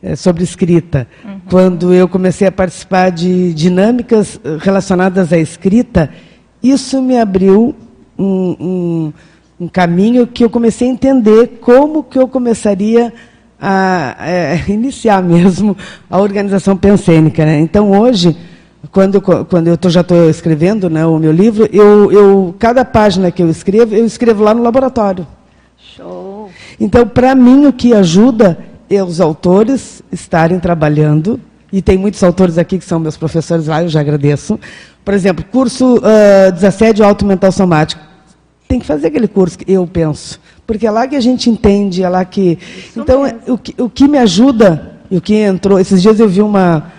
é, sobre escrita. Uhum. Quando eu comecei a participar de dinâmicas eh, relacionadas à escrita, isso me abriu um, um, um caminho que eu comecei a entender como que eu começaria a, é, iniciar mesmo a organização pensênica. Né? Então, hoje, quando, quando eu tô, já estou escrevendo né, o meu livro, eu, eu, cada página que eu escrevo, eu escrevo lá no laboratório. Show! Então, para mim, o que ajuda é os autores estarem trabalhando, e tem muitos autores aqui que são meus professores lá, eu já agradeço. Por exemplo, curso uh, Desassédio Alto Mental Somático. Tem que fazer aquele curso, eu penso. Porque é lá que a gente entende, é lá que. Isso então, o que, o que me ajuda, e o que entrou. Esses dias eu vi uma,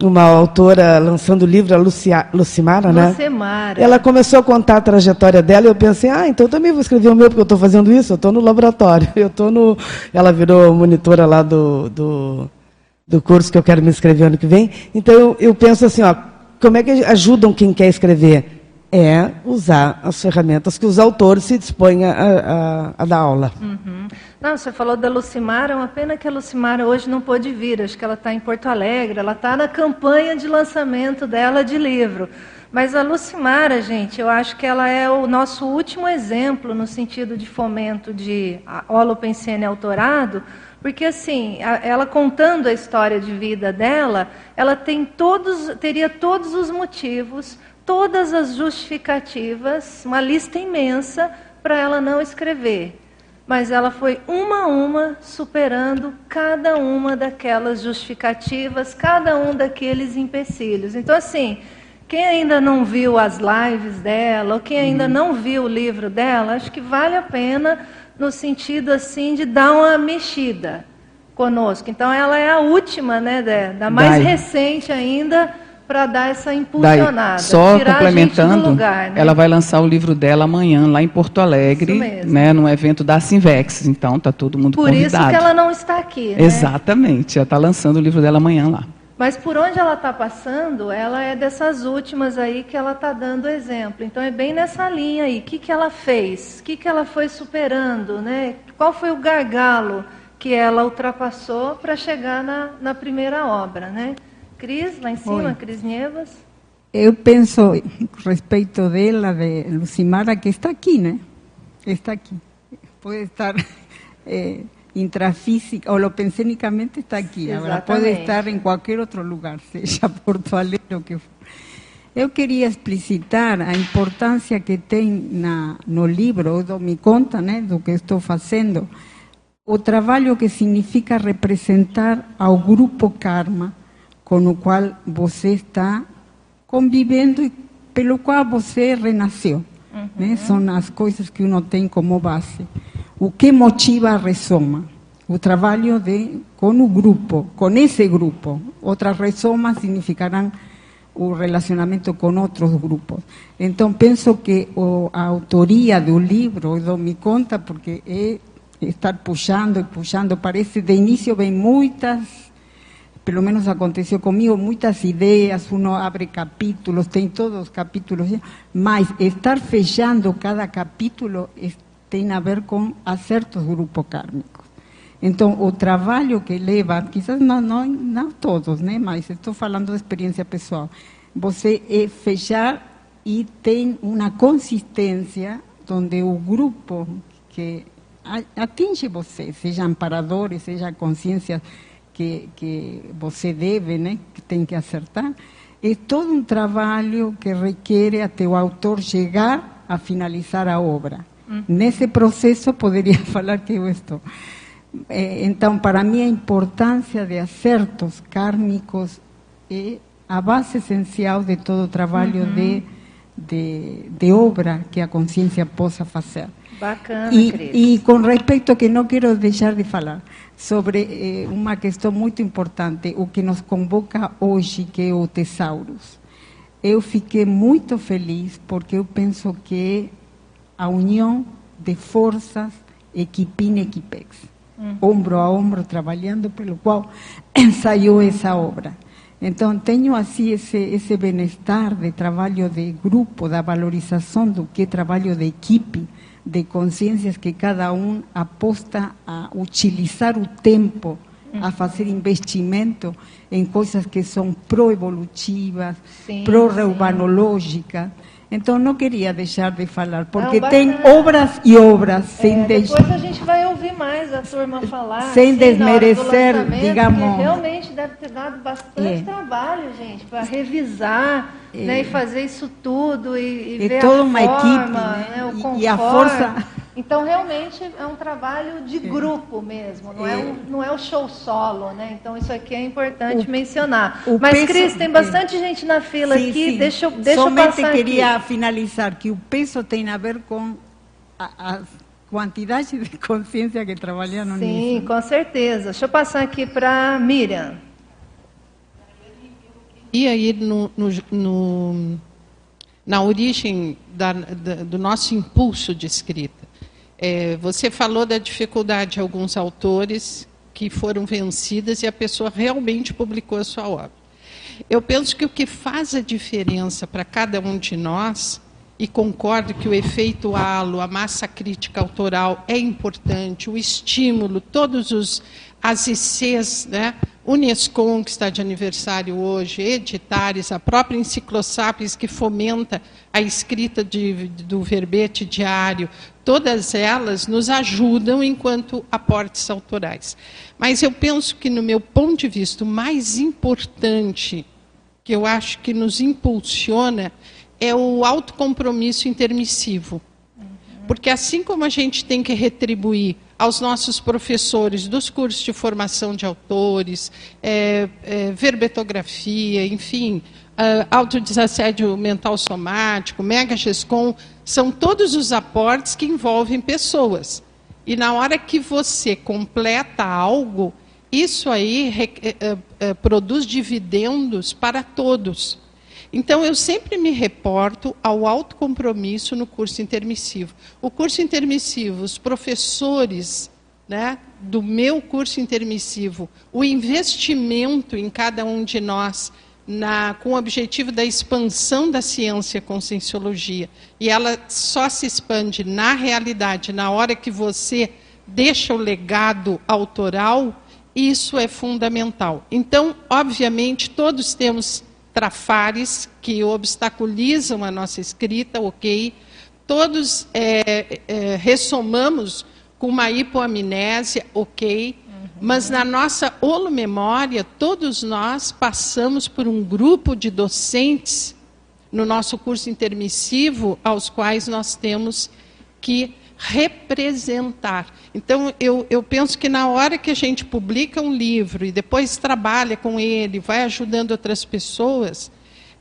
uma autora lançando o livro, a Lucia, Lucimara, né? Lucimara. Ela começou a contar a trajetória dela e eu pensei, ah, então eu também vou escrever o meu, porque eu estou fazendo isso, eu estou no laboratório. Eu estou no. Ela virou monitora lá do, do, do curso que eu quero me inscrever ano que vem. Então eu, eu penso assim, ó, como é que ajudam quem quer escrever? é usar as ferramentas que os autores se dispõem a, a, a dar aula. Uhum. Não, você falou da Lucimara, é uma pena que a Lucimara hoje não pôde vir, acho que ela está em Porto Alegre, ela está na campanha de lançamento dela de livro. Mas a Lucimara, gente, eu acho que ela é o nosso último exemplo no sentido de fomento de holopensene autorado, porque assim, ela contando a história de vida dela, ela tem todos, teria todos os motivos todas as justificativas, uma lista imensa para ela não escrever. Mas ela foi uma a uma superando cada uma daquelas justificativas, cada um daqueles empecilhos. Então, assim, quem ainda não viu as lives dela, ou quem ainda uhum. não viu o livro dela, acho que vale a pena no sentido assim de dar uma mexida conosco. Então, ela é a última, né, da mais Vai. recente ainda para dar essa impulsionada. Daí, só complementando, lugar, né? ela vai lançar o livro dela amanhã lá em Porto Alegre, né, num evento da Sinvex. Então tá todo mundo por convidado. Por isso que ela não está aqui. Né? Exatamente, ela está lançando o livro dela amanhã lá. Mas por onde ela está passando, ela é dessas últimas aí que ela está dando exemplo. Então é bem nessa linha aí. O que, que ela fez? O que, que ela foi superando? Né? Qual foi o gargalo que ela ultrapassou para chegar na, na primeira obra? Né? Cris, lá em cima, Oi. Cris Nievas. Eu penso, respeito dela, de Lucimara, que está aqui, né? Está aqui. Pode estar eh, intrafísica, ou pensenicamente está aqui. Agora, pode estar em qualquer outro lugar, seja Porto Alegre ou que for. Eu queria explicitar a importância que tem na, no livro, eu dou me conta né, do que estou fazendo, o trabalho que significa representar ao grupo Karma, com o qual você está convivendo e pelo qual você renasceu. Uhum. Né? São as coisas que uno tem como base. O que motiva a resoma? O trabalho de, com o grupo, com esse grupo. Outras resomas significarão o relacionamento com outros grupos. Então, penso que a autoria do livro, eu dou me conta, porque é estar puxando e puxando, parece de início vem muitas pelo menos aconteceu comigo, muitas ideias, uno abre capítulos, tem todos os capítulos, mas estar fechando cada capítulo tem a ver com acertos grupos kármicos. Então, o trabalho que leva, quizás não, não, não todos, né? mas estou falando de experiência pessoal, você é fechar e tem uma consistência onde o grupo que atinge você, seja amparadores, seja consciências que, que você deve, né, que tem que acertar, é todo um trabalho que requer até o autor chegar a finalizar a obra. Uhum. Nesse processo, poderia falar que eu estou. É, então, para mim, a importância de acertos kármicos é a base essencial de todo o trabalho uhum. de, de, de obra que a consciência possa fazer. Bacana, e, e com respeito que não quero deixar de falar, sobre eh, uma questão muito importante, o que nos convoca hoje, que é o Tesaurus. Eu fiquei muito feliz porque eu penso que a união de forças Equipine Equipex, uhum. ombro a ombro, trabalhando, pelo qual saiu essa obra. Então, tenho assim esse, esse bem-estar de trabalho de grupo, da valorização do que é trabalho de equipe, de consciências que cada um aposta a utilizar o tempo, a fazer investimento em coisas que são pro-evolutivas, pro-reumanológicas. Então não queria deixar de falar, porque não, tem obras e obras sem é, deixar. Depois a gente vai ouvir mais a turma falar. Sem assim, desmerecer, digamos. Realmente deve ter dado bastante é. trabalho, gente, para revisar é. né, e fazer isso tudo e, e ver toda a uma forma, equipe, né, e, e a força então, realmente, é um trabalho de grupo mesmo, não é, um, não é o show solo, né? Então, isso aqui é importante o, mencionar. O Mas, peso, Cris, tem bastante é. gente na fila sim, aqui, sim. deixa, eu, deixa Somente eu passar queria aqui. finalizar que o peso tem a ver com a, a quantidade de consciência que trabalham nisso. Sim, com certeza. Deixa eu passar aqui para Miriam. E aí, no, no, no, na origem da, da, do nosso impulso de escrita. É, você falou da dificuldade de alguns autores que foram vencidas e a pessoa realmente publicou a sua obra. Eu penso que o que faz a diferença para cada um de nós, e concordo que o efeito halo, a massa crítica autoral é importante, o estímulo, todos os as ICs, né? Unescom, que está de aniversário hoje, Editares, a própria Enciclosapiens, que fomenta a escrita de, do verbete diário, todas elas nos ajudam enquanto aportes autorais. Mas eu penso que, no meu ponto de vista, o mais importante, que eu acho que nos impulsiona, é o autocompromisso intermissivo. Porque assim como a gente tem que retribuir aos nossos professores dos cursos de formação de autores, é, é, verbetografia, enfim, uh, autodesassédio mental somático, mega GESCOM, são todos os aportes que envolvem pessoas. E na hora que você completa algo, isso aí uh, produz dividendos para todos. Então, eu sempre me reporto ao autocompromisso no curso intermissivo. O curso intermissivo, os professores né, do meu curso intermissivo, o investimento em cada um de nós, na, com o objetivo da expansão da ciência com e ela só se expande na realidade, na hora que você deixa o legado autoral, isso é fundamental. Então, obviamente, todos temos trafares que obstaculizam a nossa escrita, ok. Todos é, é, ressomamos com uma hipoamnésia, ok. Uhum. Mas na nossa holomemória, todos nós passamos por um grupo de docentes no nosso curso intermissivo, aos quais nós temos que representar. Então, eu, eu penso que na hora que a gente publica um livro e depois trabalha com ele, vai ajudando outras pessoas,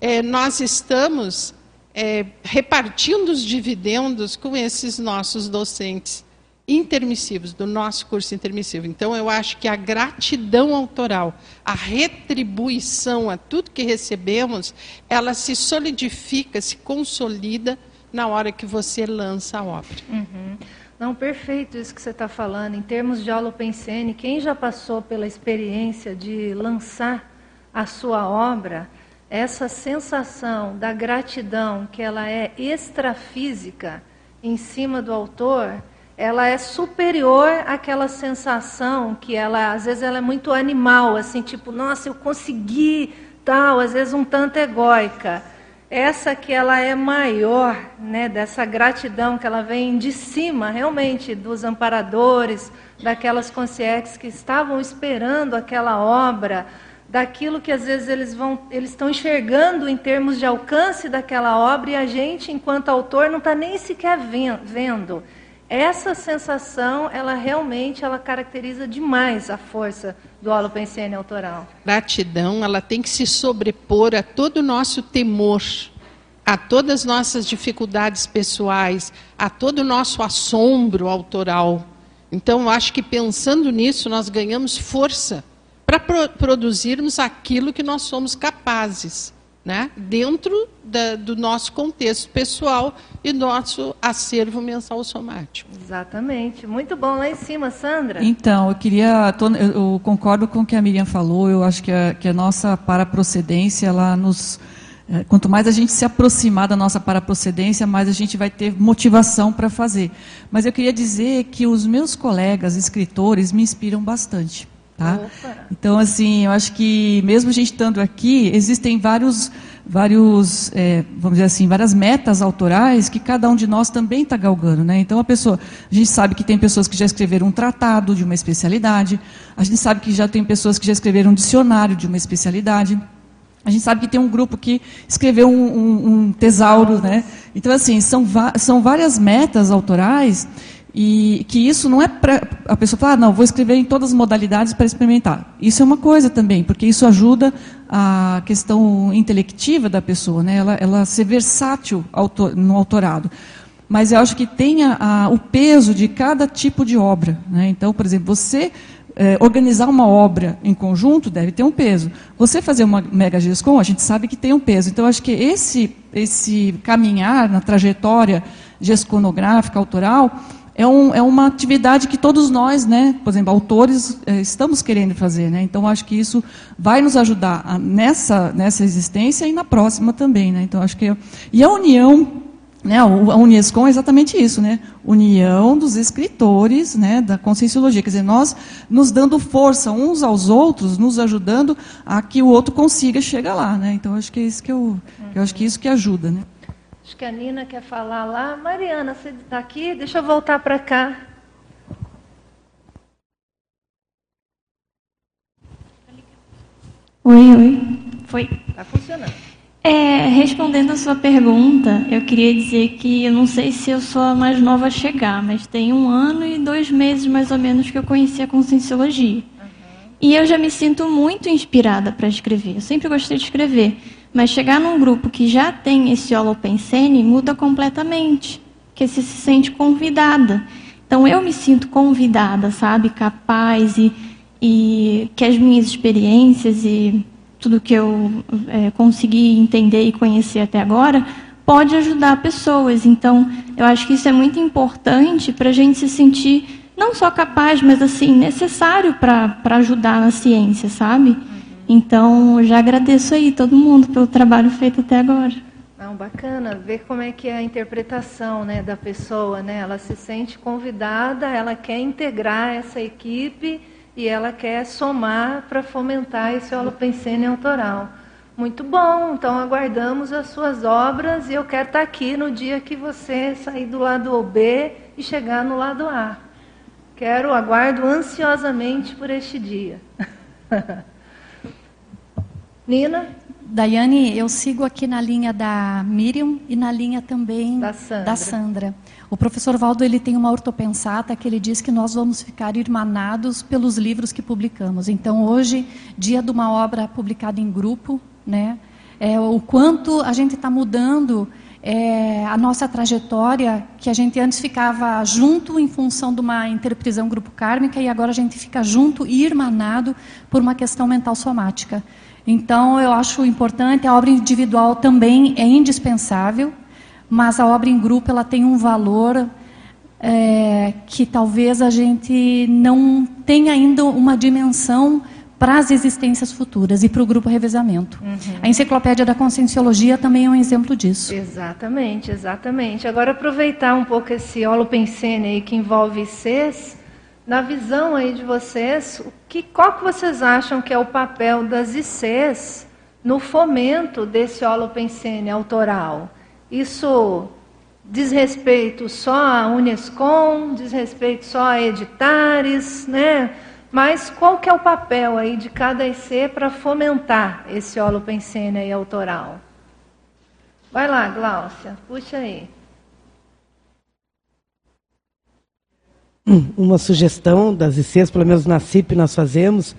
é, nós estamos é, repartindo os dividendos com esses nossos docentes intermissivos, do nosso curso intermissivo. Então, eu acho que a gratidão autoral, a retribuição a tudo que recebemos, ela se solidifica, se consolida na hora que você lança a obra. Uhum. Não, perfeito isso que você está falando. Em termos de aula pensene, quem já passou pela experiência de lançar a sua obra, essa sensação da gratidão, que ela é extrafísica em cima do autor, ela é superior àquela sensação que ela, às vezes, ela é muito animal, assim, tipo, nossa, eu consegui, tal, às vezes um tanto egóica essa que ela é maior, né, dessa gratidão que ela vem de cima, realmente, dos amparadores, daquelas consciências que estavam esperando aquela obra, daquilo que às vezes eles vão, eles estão enxergando em termos de alcance daquela obra e a gente, enquanto autor, não está nem sequer vendo. Essa sensação, ela realmente, ela caracteriza demais a força do holopensene autoral. Gratidão, ela tem que se sobrepor a todo o nosso temor, a todas as nossas dificuldades pessoais, a todo o nosso assombro autoral. Então, acho que pensando nisso, nós ganhamos força para pro produzirmos aquilo que nós somos capazes né, dentro da, do nosso contexto pessoal e nosso acervo mensal somático. Exatamente. Muito bom lá em cima, Sandra. Então, eu queria, eu concordo com o que a Miriam falou, eu acho que a, que a nossa paraprocedência, ela nos é, Quanto mais a gente se aproximar da nossa paraprocedência, mais a gente vai ter motivação para fazer. Mas eu queria dizer que os meus colegas escritores me inspiram bastante. Tá? Então, assim, eu acho que mesmo a gente estando aqui, existem vários, vários é, vamos dizer assim, várias metas autorais que cada um de nós também está galgando. Né? Então, a pessoa, a gente sabe que tem pessoas que já escreveram um tratado de uma especialidade, a gente sabe que já tem pessoas que já escreveram um dicionário de uma especialidade. A gente sabe que tem um grupo que escreveu um, um, um tesauro, né? Então, assim, são, são várias metas autorais e que isso não é para a pessoa falar, ah, não, vou escrever em todas as modalidades para experimentar. Isso é uma coisa também, porque isso ajuda a questão intelectiva da pessoa, né? ela, ela ser versátil no autorado. Mas eu acho que tenha a, o peso de cada tipo de obra. Né? Então, por exemplo, você é, organizar uma obra em conjunto deve ter um peso. Você fazer uma mega GESCOM, a gente sabe que tem um peso. Então, acho que esse, esse caminhar na trajetória gesconográfica, autoral, é, um, é uma atividade que todos nós, né, por exemplo, autores, é, estamos querendo fazer. Né? Então, acho que isso vai nos ajudar a, nessa, nessa existência e na próxima também. Né? Então, acho que e a união, né, a Unesco é exatamente isso, né? união dos escritores né, da conscienciologia. Quer dizer, nós nos dando força uns aos outros, nos ajudando a que o outro consiga chegar lá. Né? Então, acho que é isso que eu, eu acho que é isso que ajuda. Né? Acho que a Nina quer falar lá. Mariana, você está aqui? Deixa eu voltar para cá. Oi, oi. Foi. Está funcionando. É, respondendo a sua pergunta, eu queria dizer que eu não sei se eu sou a mais nova a chegar, mas tem um ano e dois meses mais ou menos que eu conheci a Conscienciologia. Uhum. E eu já me sinto muito inspirada para escrever. Eu sempre gostei de escrever. Mas chegar num grupo que já tem esse holopensene muda completamente, porque você se sente convidada. Então eu me sinto convidada, sabe, capaz e, e que as minhas experiências e tudo que eu é, consegui entender e conhecer até agora pode ajudar pessoas. Então eu acho que isso é muito importante para a gente se sentir não só capaz, mas assim necessário para ajudar na ciência, sabe? Então, já agradeço aí todo mundo pelo trabalho feito até agora. Não, bacana ver como é que é a interpretação né, da pessoa, né? Ela se sente convidada, ela quer integrar essa equipe e ela quer somar para fomentar esse holopensene autoral. Muito bom, então aguardamos as suas obras e eu quero estar aqui no dia que você sair do lado B e chegar no lado A. Quero, aguardo ansiosamente por este dia. Nina? Daiane, eu sigo aqui na linha da Miriam e na linha também da Sandra. Da Sandra. O professor Valdo ele tem uma ortopensata que ele diz que nós vamos ficar irmanados pelos livros que publicamos. Então, hoje, dia de uma obra publicada em grupo, né? É, o quanto a gente está mudando é, a nossa trajetória, que a gente antes ficava junto em função de uma interprisão grupo kármica e agora a gente fica junto e irmanado por uma questão mental somática. Então, eu acho importante, a obra individual também é indispensável, mas a obra em grupo ela tem um valor é, que talvez a gente não tenha ainda uma dimensão para as existências futuras e para o grupo revezamento. Uhum. A enciclopédia da conscienciologia também é um exemplo disso. Exatamente, exatamente. Agora aproveitar um pouco esse holopensene aí que envolve CES, na visão aí de vocês, o que, qual que vocês acham que é o papel das ICs no fomento desse holopensene autoral? Isso diz respeito só a Unescom, diz respeito só a editares, né? Mas qual que é o papel aí de cada IC para fomentar esse holopensene aí autoral? Vai lá, Gláucia, puxa aí. uma sugestão das ICs, pelo menos na CIP nós fazemos,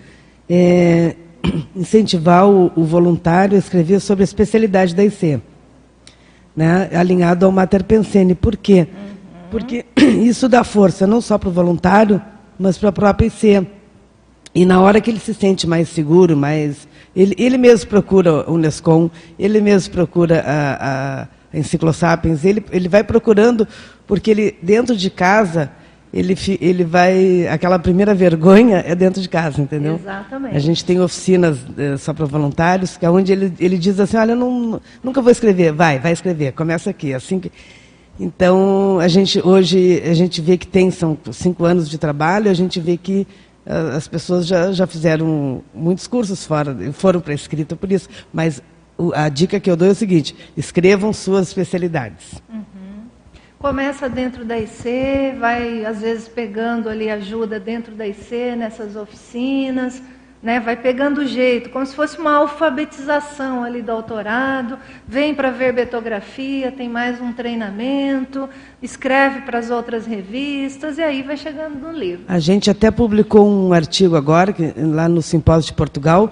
é incentivar o, o, voluntário a escrever sobre a especialidade da IC, né, alinhado ao Mater Pensene. Por quê? Uhum. Porque isso dá força não só para o voluntário, mas para a própria IC. E na hora que ele se sente mais seguro, mais ele, ele mesmo procura o Unescom, ele mesmo procura a, a, Enciclosapiens, ele, ele vai procurando, porque ele, dentro de casa, ele, ele vai. Aquela primeira vergonha é dentro de casa, entendeu? Exatamente. A gente tem oficinas é, só para voluntários, que é onde ele, ele diz assim: olha, não, nunca vou escrever. Vai, vai escrever, começa aqui. Assim que... Então, a gente hoje a gente vê que tem, são cinco anos de trabalho, a gente vê que as pessoas já, já fizeram muitos cursos fora, foram para a escrita por isso, mas a dica que eu dou é o seguinte: escrevam suas especialidades. Uhum. Começa dentro da IC, vai às vezes pegando ali ajuda dentro da IC, nessas oficinas, né? vai pegando o jeito, como se fosse uma alfabetização ali do autorado, vem para ver betografia, tem mais um treinamento, escreve para as outras revistas e aí vai chegando no livro. A gente até publicou um artigo agora, lá no Simpósio de Portugal,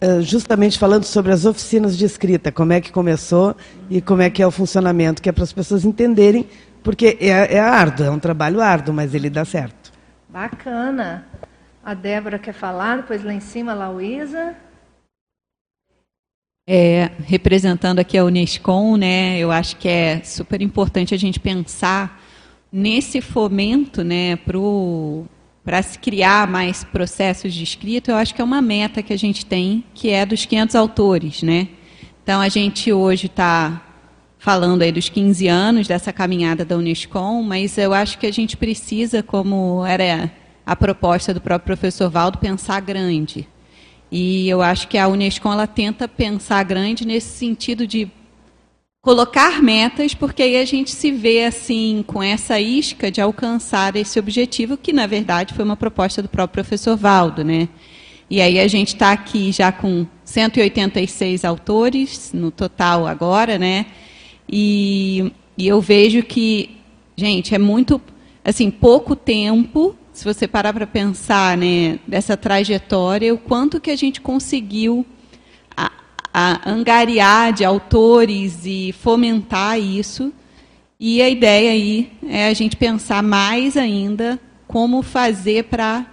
eh, justamente falando sobre as oficinas de escrita, como é que começou e como é que é o funcionamento, que é para as pessoas entenderem porque é, é árduo, é um trabalho árduo, mas ele dá certo. Bacana. A Débora quer falar, depois lá em cima, a Luísa. É, representando aqui a Unescom, né, eu acho que é super importante a gente pensar nesse fomento né, para se criar mais processos de escrita, eu acho que é uma meta que a gente tem, que é dos 500 autores. Né? Então, a gente hoje está falando aí dos 15 anos dessa caminhada da Unescom, mas eu acho que a gente precisa, como era a proposta do próprio professor Valdo, pensar grande. E eu acho que a Unescom ela tenta pensar grande nesse sentido de colocar metas, porque aí a gente se vê assim com essa isca de alcançar esse objetivo, que na verdade foi uma proposta do próprio professor Valdo, né? E aí a gente está aqui já com 186 autores no total agora, né? E, e eu vejo que, gente, é muito, assim, pouco tempo, se você parar para pensar, né, dessa trajetória, o quanto que a gente conseguiu a, a angariar de autores e fomentar isso. E a ideia aí é a gente pensar mais ainda como fazer para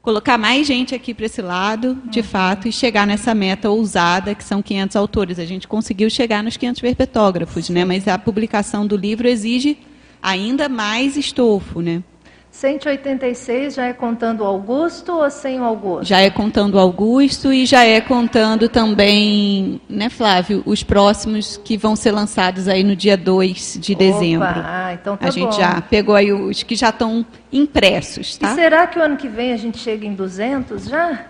colocar mais gente aqui para esse lado, de uhum. fato, e chegar nessa meta ousada, que são 500 autores. A gente conseguiu chegar nos 500 perpetógrafos, né? mas a publicação do livro exige ainda mais estofo. Né? 186 já é contando o Augusto ou sem o Augusto? Já é contando o Augusto e já é contando também, né, Flávio, os próximos que vão ser lançados aí no dia 2 de Opa, dezembro. Ah, então tá a gente já pegou aí os que já estão impressos, tá? E será que o ano que vem a gente chega em 200 já?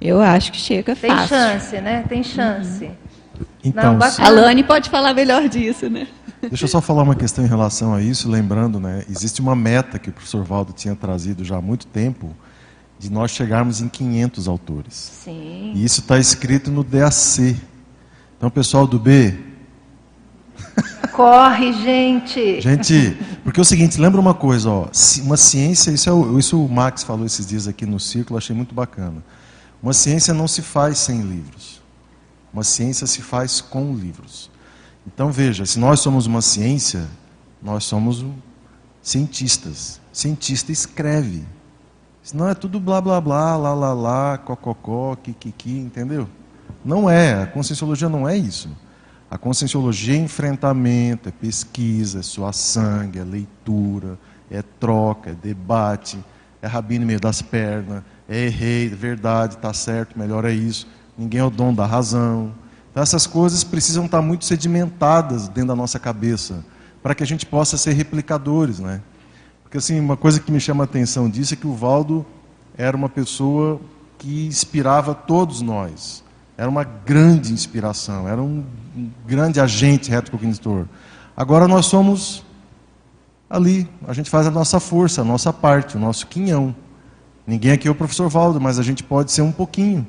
Eu acho que chega Tem fácil. Tem chance, né? Tem chance. Uhum. Então, Não, a Lani pode falar melhor disso, né? Deixa eu só falar uma questão em relação a isso, lembrando, né, existe uma meta que o professor Valdo tinha trazido já há muito tempo, de nós chegarmos em 500 autores. Sim. E isso está escrito no DAC. Então, pessoal do B. Corre, gente! Gente, porque é o seguinte, lembra uma coisa, ó, uma ciência, isso, é o, isso o Max falou esses dias aqui no círculo, achei muito bacana. Uma ciência não se faz sem livros. Uma ciência se faz com livros. Então veja, se nós somos uma ciência, nós somos cientistas. Cientista escreve. Senão é tudo blá blá blá, lá lá lá, cococó, kikiki, entendeu? Não é, a conscienciologia não é isso. A conscienciologia é enfrentamento, é pesquisa, é suar sangue, é leitura, é troca, é debate, é rabino meio das pernas, é errei, é verdade, está certo, melhor é isso. Ninguém é o dono da razão. Então, essas coisas precisam estar muito sedimentadas dentro da nossa cabeça, para que a gente possa ser replicadores. Né? Porque assim, uma coisa que me chama a atenção disso é que o Valdo era uma pessoa que inspirava todos nós. Era uma grande inspiração, era um grande agente retrocognitor. Agora nós somos ali, a gente faz a nossa força, a nossa parte, o nosso quinhão. Ninguém aqui é o professor Valdo, mas a gente pode ser um pouquinho.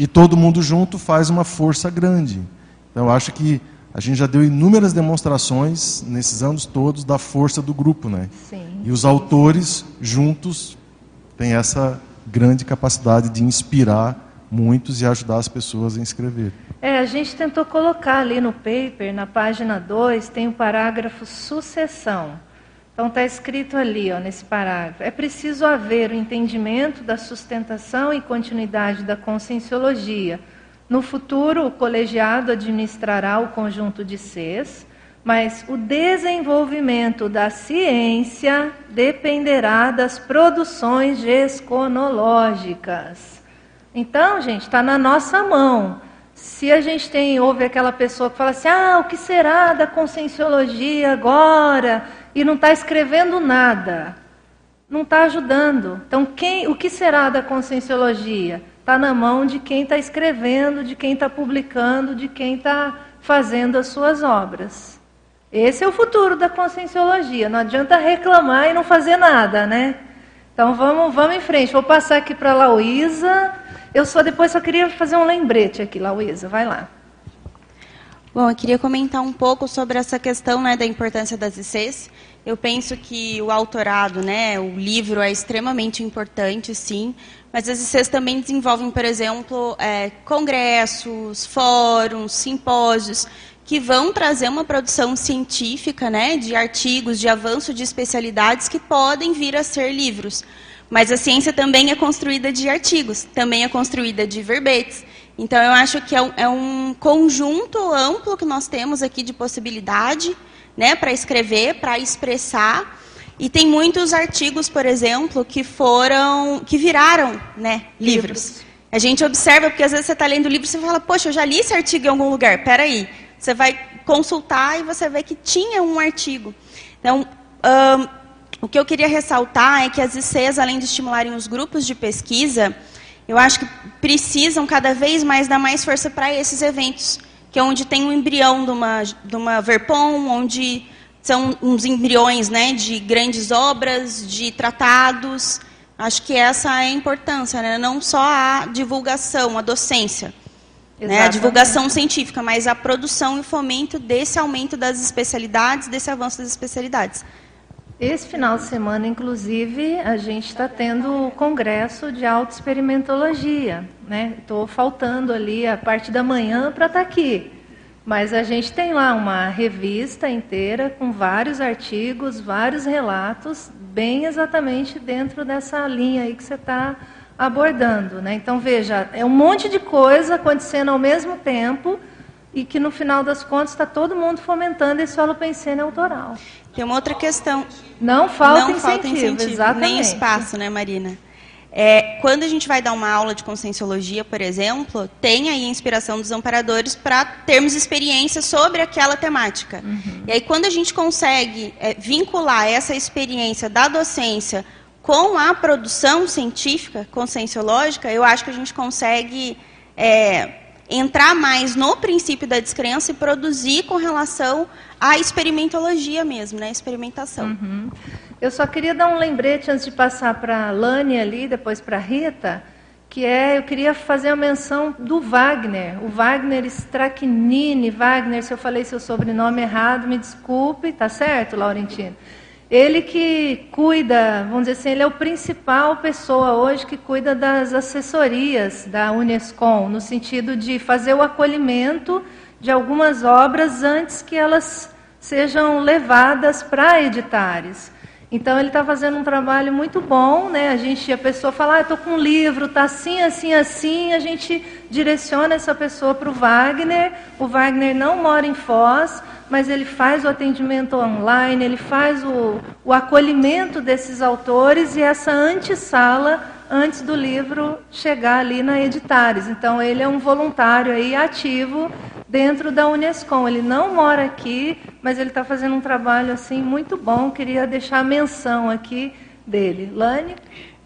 E todo mundo junto faz uma força grande. Então, eu acho que a gente já deu inúmeras demonstrações nesses anos todos da força do grupo, né? Sim. E os autores juntos têm essa grande capacidade de inspirar muitos e ajudar as pessoas a escrever. É, a gente tentou colocar ali no paper, na página 2, tem o parágrafo sucessão. Então está escrito ali, ó, nesse parágrafo, é preciso haver o entendimento da sustentação e continuidade da conscienciologia. No futuro, o colegiado administrará o conjunto de Cs, mas o desenvolvimento da ciência dependerá das produções gesconológicas. Então, gente, está na nossa mão. Se a gente tem, ouve aquela pessoa que fala assim, ah, o que será da conscienciologia agora? E não está escrevendo nada. não está ajudando. Então, quem, o que será da conscienciologia? Está na mão de quem está escrevendo, de quem está publicando, de quem está fazendo as suas obras. Esse é o futuro da conscienciologia. Não adianta reclamar e não fazer nada, né? Então vamos, vamos em frente. Vou passar aqui para a Lauísa. Eu só depois só queria fazer um lembrete aqui, Lauísa. Vai lá. Bom, eu queria comentar um pouco sobre essa questão né, da importância das ICs. Eu penso que o autorado, né, o livro é extremamente importante, sim, mas as ICs também desenvolvem, por exemplo, é, congressos, fóruns, simpósios, que vão trazer uma produção científica, né, de artigos, de avanço de especialidades que podem vir a ser livros. Mas a ciência também é construída de artigos, também é construída de verbetes. Então, eu acho que é um, é um conjunto amplo que nós temos aqui de possibilidade né, para escrever, para expressar. E tem muitos artigos, por exemplo, que foram, que viraram, né, livros. livros. A gente observa porque às vezes você está lendo o livro e você fala, poxa, eu já li esse artigo em algum lugar. Pera aí, você vai consultar e você vê que tinha um artigo. Então, um, o que eu queria ressaltar é que as ICs, além de estimularem os grupos de pesquisa, eu acho que precisam cada vez mais dar mais força para esses eventos que é onde tem um embrião de uma, de uma Verpom, onde são uns embriões né, de grandes obras, de tratados. Acho que essa é a importância, né? não só a divulgação, a docência, né? a divulgação científica, mas a produção e o fomento desse aumento das especialidades, desse avanço das especialidades. Esse final de semana, inclusive, a gente está tendo o congresso de autoexperimentologia. Estou né? faltando ali a parte da manhã para estar tá aqui. Mas a gente tem lá uma revista inteira com vários artigos, vários relatos, bem exatamente dentro dessa linha aí que você está abordando. Né? Então, veja, é um monte de coisa acontecendo ao mesmo tempo e que no final das contas está todo mundo fomentando esse holopensene autoral. Tem uma outra questão. Não falta não incentivo, falta incentivo exatamente. nem espaço, né, Marina? É, quando a gente vai dar uma aula de conscienciologia, por exemplo, tem aí a inspiração dos amparadores para termos experiência sobre aquela temática. Uhum. E aí, quando a gente consegue é, vincular essa experiência da docência com a produção científica, conscienciológica, eu acho que a gente consegue é, entrar mais no princípio da descrença e produzir com relação à experimentologia mesmo, né? Experimentação. Uhum. Eu só queria dar um lembrete antes de passar para a Lani ali, depois para a Rita, que é, eu queria fazer a menção do Wagner, o Wagner Strachnini, Wagner, se eu falei seu sobrenome errado, me desculpe, tá certo, Laurentino? Ele que cuida, vamos dizer assim, ele é o principal pessoa hoje que cuida das assessorias da Unescom, no sentido de fazer o acolhimento de algumas obras antes que elas sejam levadas para editares. Então ele está fazendo um trabalho muito bom, né? A gente, a pessoa fala, ah, estou com um livro, está assim, assim, assim, a gente direciona essa pessoa para o Wagner. O Wagner não mora em Foz, mas ele faz o atendimento online, ele faz o, o acolhimento desses autores e essa antessala antes do livro chegar ali na Editares. Então ele é um voluntário aí ativo dentro da Unescom. Ele não mora aqui, mas ele está fazendo um trabalho assim muito bom. Queria deixar a menção aqui dele. Lani?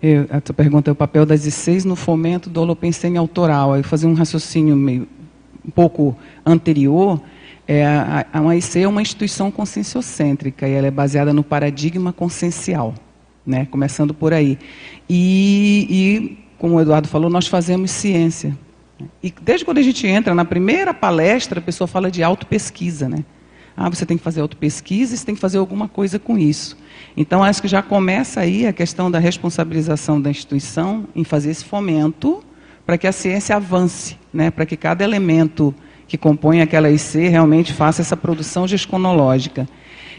Eu, a tua pergunta é o papel das ICs no fomento do holopensene autoral. Eu fazer um raciocínio meio, um pouco anterior. É, a, a, é uma instituição conscienciocêntrica e ela é baseada no paradigma consciencial, né? começando por aí. E, e, como o Eduardo falou, nós fazemos ciência. E desde quando a gente entra na primeira palestra, a pessoa fala de autopesquisa, né? Ah, você tem que fazer autopesquisa e você tem que fazer alguma coisa com isso. Então, acho que já começa aí a questão da responsabilização da instituição em fazer esse fomento para que a ciência avance, né? para que cada elemento que compõe aquela IC realmente faça essa produção gesconológica.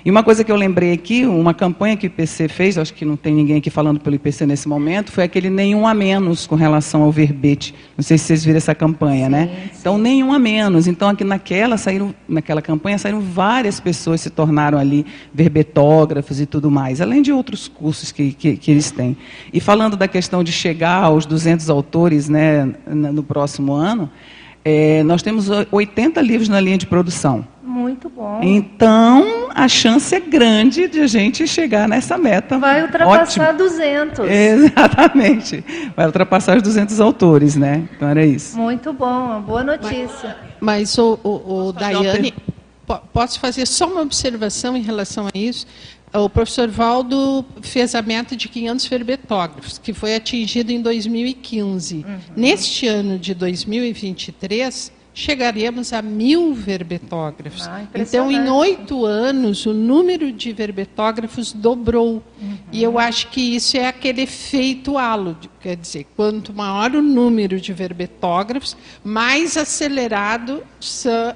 E uma coisa que eu lembrei aqui, uma campanha que o IPC fez, acho que não tem ninguém aqui falando pelo IPC nesse momento, foi aquele nenhum a menos com relação ao verbete. Não sei se vocês viram essa campanha, né? sim, né? Sim. Então, nenhum a menos. Então, aqui naquela, saíram, naquela campanha saíram várias pessoas se tornaram ali verbetógrafos e tudo mais, além de outros cursos que, que, que eles têm. E falando da questão de chegar aos 200 autores né, no próximo ano, é, nós temos 80 livros na linha de produção. Muito bom. Então, a chance é grande de a gente chegar nessa meta. Vai ultrapassar Ótimo. 200. Exatamente. Vai ultrapassar os 200 autores, né? Então era isso. Muito bom, uma boa notícia. Mas, mas o, o, o Daiane, posso fazer só uma observação em relação a isso? O professor Valdo fez a meta de 500 verbetógrafos, que foi atingido em 2015. Uhum. Neste ano de 2023, chegaremos a mil verbetógrafos. Ah, então, em oito anos, o número de verbetógrafos dobrou. Uhum. E eu acho que isso é aquele efeito halo. Quer dizer, quanto maior o número de verbetógrafos, mais acelerado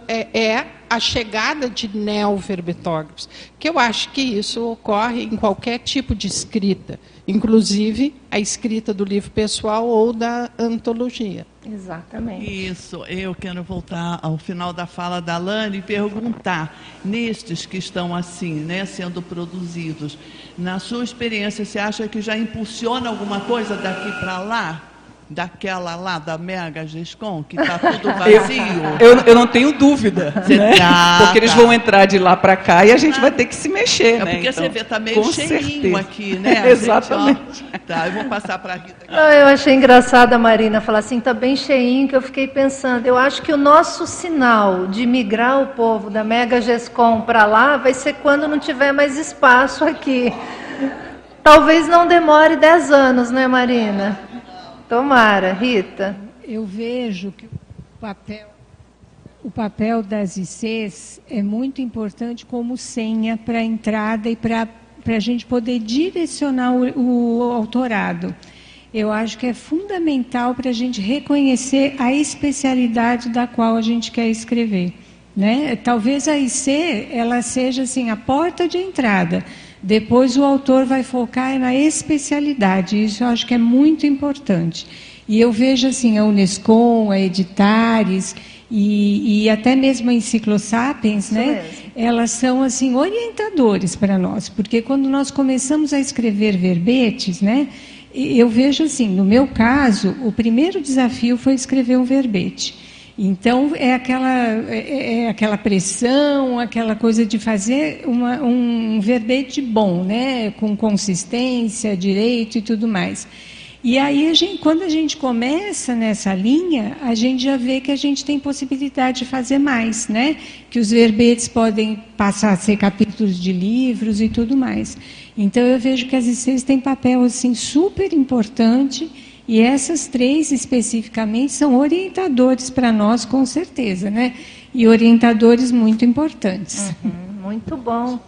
é, é a chegada de neoverbetógrafos, que eu acho que isso ocorre em qualquer tipo de escrita, inclusive a escrita do livro pessoal ou da antologia. Exatamente. Isso, eu quero voltar ao final da fala da Lani e perguntar, nestes que estão assim, né, sendo produzidos, na sua experiência, você acha que já impulsiona alguma coisa daqui para lá? Daquela lá da Mega Gescom, que está tudo vazio? Eu, eu, eu, não tenho dúvida. Né? Tá, porque eles tá. vão entrar de lá para cá e a gente vai ter que se mexer. É né? porque então, você vê, está meio cheinho certeza. aqui, né? Exatamente. Gente, tá, eu vou passar para a Rita. eu achei engraçada a Marina falar assim, está bem cheinho, que eu fiquei pensando, eu acho que o nosso sinal de migrar o povo da Mega Gescom para lá vai ser quando não tiver mais espaço aqui. Talvez não demore 10 anos, né, Marina? Tomara, Rita. Eu vejo que o papel, o papel das ICs é muito importante como senha para a entrada e para a gente poder direcionar o, o autorado. Eu acho que é fundamental para a gente reconhecer a especialidade da qual a gente quer escrever. Né? Talvez a IC ela seja assim a porta de entrada depois o autor vai focar na especialidade, isso eu acho que é muito importante. E eu vejo assim, a Unescom, a Editares e, e até mesmo a Enciclosapiens, né? Elas são assim orientadores para nós, porque quando nós começamos a escrever verbetes, né? Eu vejo assim, no meu caso, o primeiro desafio foi escrever um verbete. Então, é aquela, é, é, aquela pressão, aquela coisa de fazer uma, um verbete bom, né? com consistência, direito e tudo mais. E aí, a gente, quando a gente começa nessa linha, a gente já vê que a gente tem possibilidade de fazer mais, né? Que os verbetes podem passar a ser capítulos de livros e tudo mais. Então, eu vejo que as ICs têm papel assim super importante e essas três especificamente são orientadores para nós, com certeza, né? E orientadores muito importantes. Uhum, muito bom.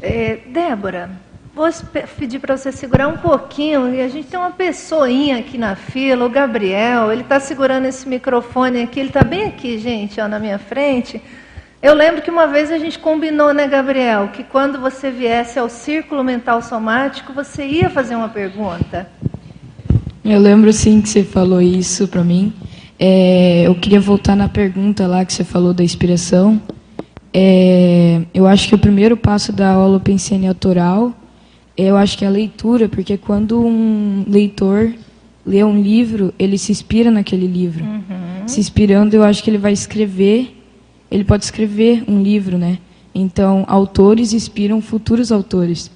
É, Débora, vou pedir para você segurar um pouquinho. E a gente tem uma pessoinha aqui na fila, o Gabriel. Ele está segurando esse microfone aqui. Ele está bem aqui, gente, ó, na minha frente. Eu lembro que uma vez a gente combinou, né, Gabriel, que quando você viesse ao círculo mental somático, você ia fazer uma pergunta. Eu lembro sim que você falou isso para mim. É, eu queria voltar na pergunta lá que você falou da inspiração. É, eu acho que o primeiro passo da holopensene autoral, eu acho que é a leitura, porque quando um leitor lê um livro, ele se inspira naquele livro. Uhum. Se inspirando, eu acho que ele vai escrever, ele pode escrever um livro, né? Então, autores inspiram futuros autores.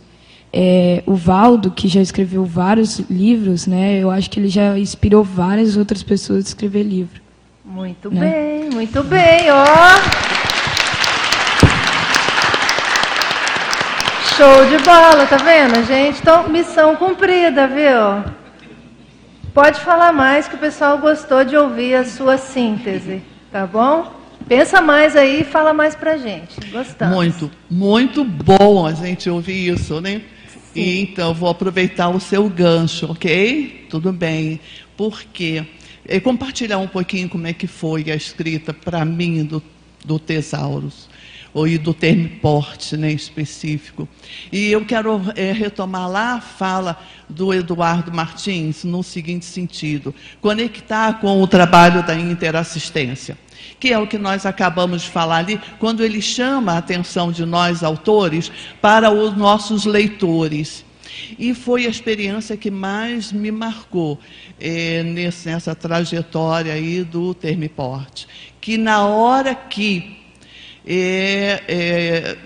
É, o Valdo, que já escreveu vários livros, né, eu acho que ele já inspirou várias outras pessoas a escrever livro. Muito né? bem, muito bem, ó. Show de bola, tá vendo, gente? Então, missão cumprida, viu? Pode falar mais que o pessoal gostou de ouvir a sua síntese, tá bom? Pensa mais aí e fala mais pra gente. Gostamos. Muito, muito bom a gente ouvir isso, né? E, então, vou aproveitar o seu gancho, ok? Tudo bem. Por quê? E compartilhar um pouquinho como é que foi a escrita para mim do, do Tesauros, ou do Termiporte, né, específico. E eu quero é, retomar lá a fala do Eduardo Martins no seguinte sentido: conectar com o trabalho da interassistência que é o que nós acabamos de falar ali, quando ele chama a atenção de nós, autores, para os nossos leitores. E foi a experiência que mais me marcou é, nessa trajetória aí do Termiporte. Que na hora que é, é,